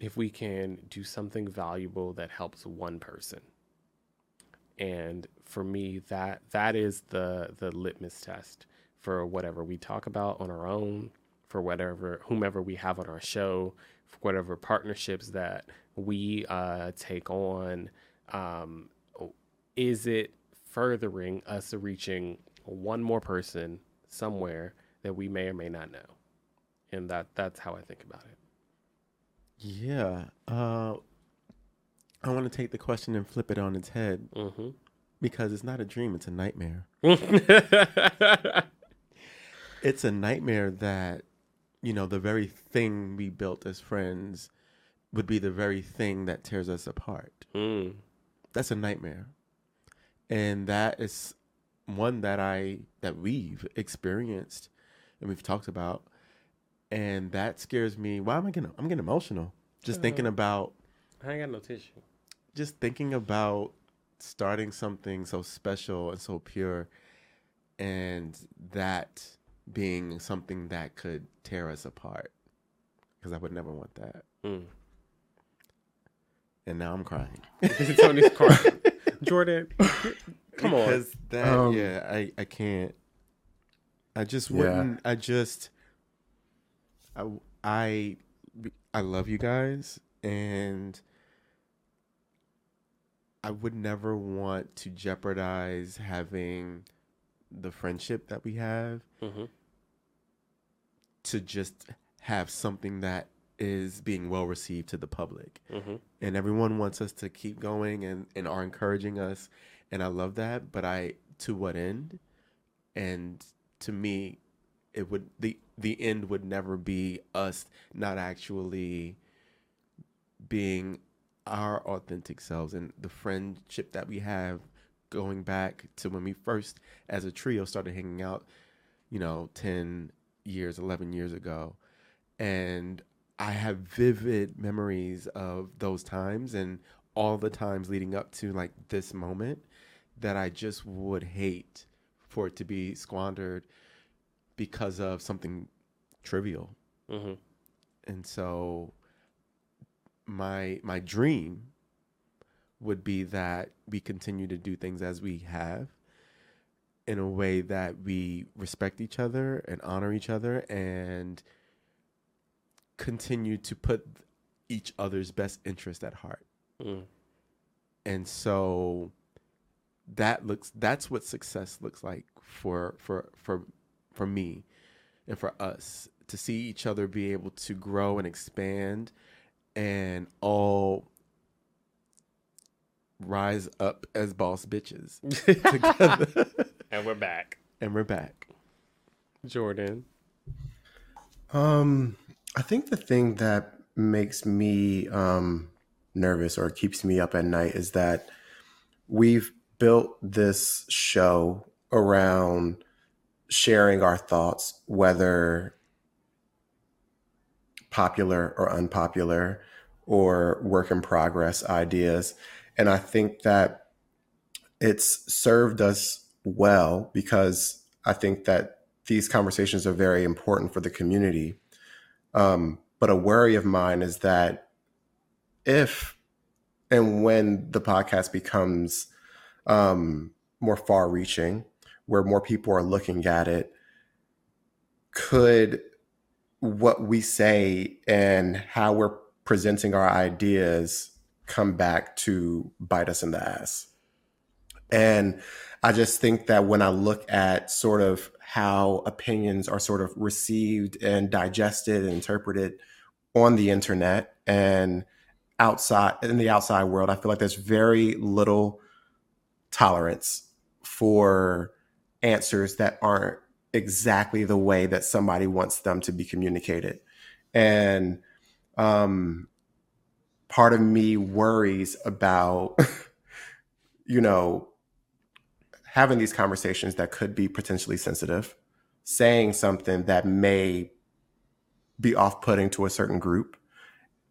if we can do something valuable that helps one person. And for me that that is the the litmus test for whatever we talk about on our own for whatever whomever we have on our show, for whatever partnerships that we uh, take on, um, is it furthering us reaching one more person somewhere that we may or may not know? And that that's how I think about it. Yeah. Uh, I want to take the question and flip it on its head Mm-hmm. because it's not a dream, it's a nightmare. It's a nightmare that, you know, the very thing we built as friends would be the very thing that tears us apart. mm. That's a nightmare. And that is one that I that we've experienced and we've talked about. And that scares me. Why am I getting I'm getting emotional. Just thinking about I ain't got no tissue. just thinking about starting something so special and so pure and that being something that could tear us apart because i would never want that Mm. and now i'm crying Tony's crying. Jordan, come on. because that Um, yeah i i can't i just wouldn't i just i i i love you guys and i would never want to jeopardize having the friendship that we have hmm to just have something that is being well received to the public. Hmm and everyone wants us to keep going and, and are encouraging us. And i love that but i to what end? And to me it would the the end would never be us not actually being our authentic selves and the friendship that we have going back to when we first as a trio started hanging out you know 10 years 11 years ago and I have vivid memories of those times and all the times leading up to like this moment that I just would hate for it to be squandered because of something trivial. hmm And so my my dream would be that we continue to do things as we have in a way that we respect each other and honor each other and continue to put each other's best interest at heart. Mm. And so that looks that's what success looks like for for for for me and for us to see each other be able to grow and expand and all rise up as boss bitches together. And we're back. and we're back. Jordan. Um, I think the thing that makes me um, nervous or keeps me up at night is that we've built this show around sharing our thoughts, whether popular or unpopular or work in progress ideas. And I think that it's served us well because I think that these conversations are very important for the community. Um, but a worry of mine is that if and when the podcast becomes um, more far reaching, where more people are looking at it, could what we say and how we're presenting our ideas come back to bite us in the ass? And I just think that when I look at sort of how opinions are sort of received and digested and interpreted on the internet and outside in the outside world, I feel like there's very little tolerance for answers that aren't exactly the way that somebody wants them to be communicated. And um, part of me worries about, you know, having these conversations that could be potentially sensitive, saying something that may be off putting to a certain group,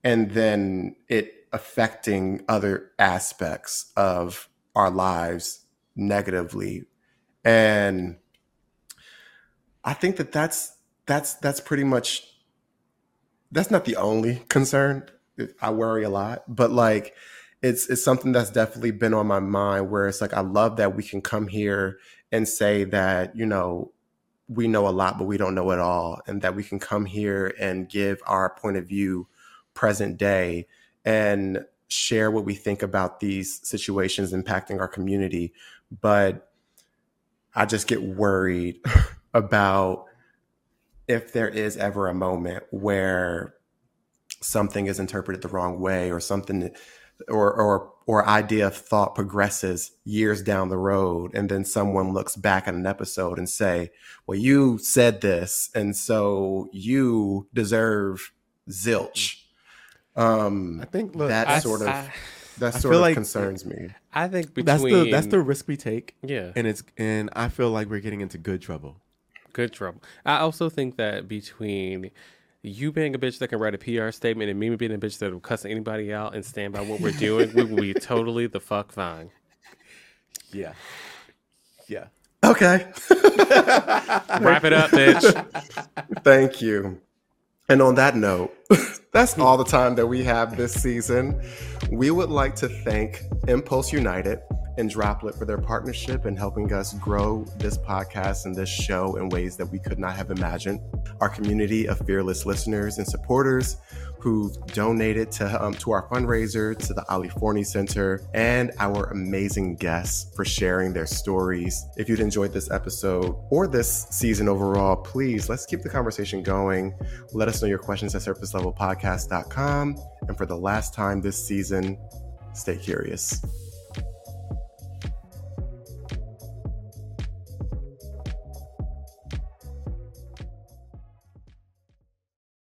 and then it affecting other aspects of our lives negatively. And I think that that's that's that's pretty much that's not the only concern. I worry a lot, but like it's it's something that's definitely been on my mind where it's like I love that we can come here and say that, you know, we know a lot but we don't know it all and that we can come here and give our point of view present day and share what we think about these situations impacting our community. But I just get worried about if there is ever a moment where something is interpreted the wrong way or something or or or idea of thought progresses years down the road and then someone looks back at an episode and say well you said this and so you deserve zilch um I think look, that I- sort of I- that sort of like- concerns me I think between that's the that's the risk we take, yeah and it's and I feel like we're getting into good trouble. good trouble. I also think that between you being a bitch that can write a PR statement and me being a bitch that will cuss anybody out and stand by what we're doing, we will be totally the fuck fine. Yeah, yeah. okay Wrap it up, bitch. Thank you. And on that note, that's all the time that we have this season. We would like to thank Impulse United and Droplet for their partnership in helping us grow this podcast and this show in ways that we could not have imagined. Our community of fearless listeners and supporters who've donated to, um, to our fundraiser, to the Ali Forney Center, and our amazing guests for sharing their stories. If you'd enjoyed this episode or this season overall, please let's keep the conversation going. Let us know your questions at surfacelevelpodcast.com. And for the last time this season, stay curious.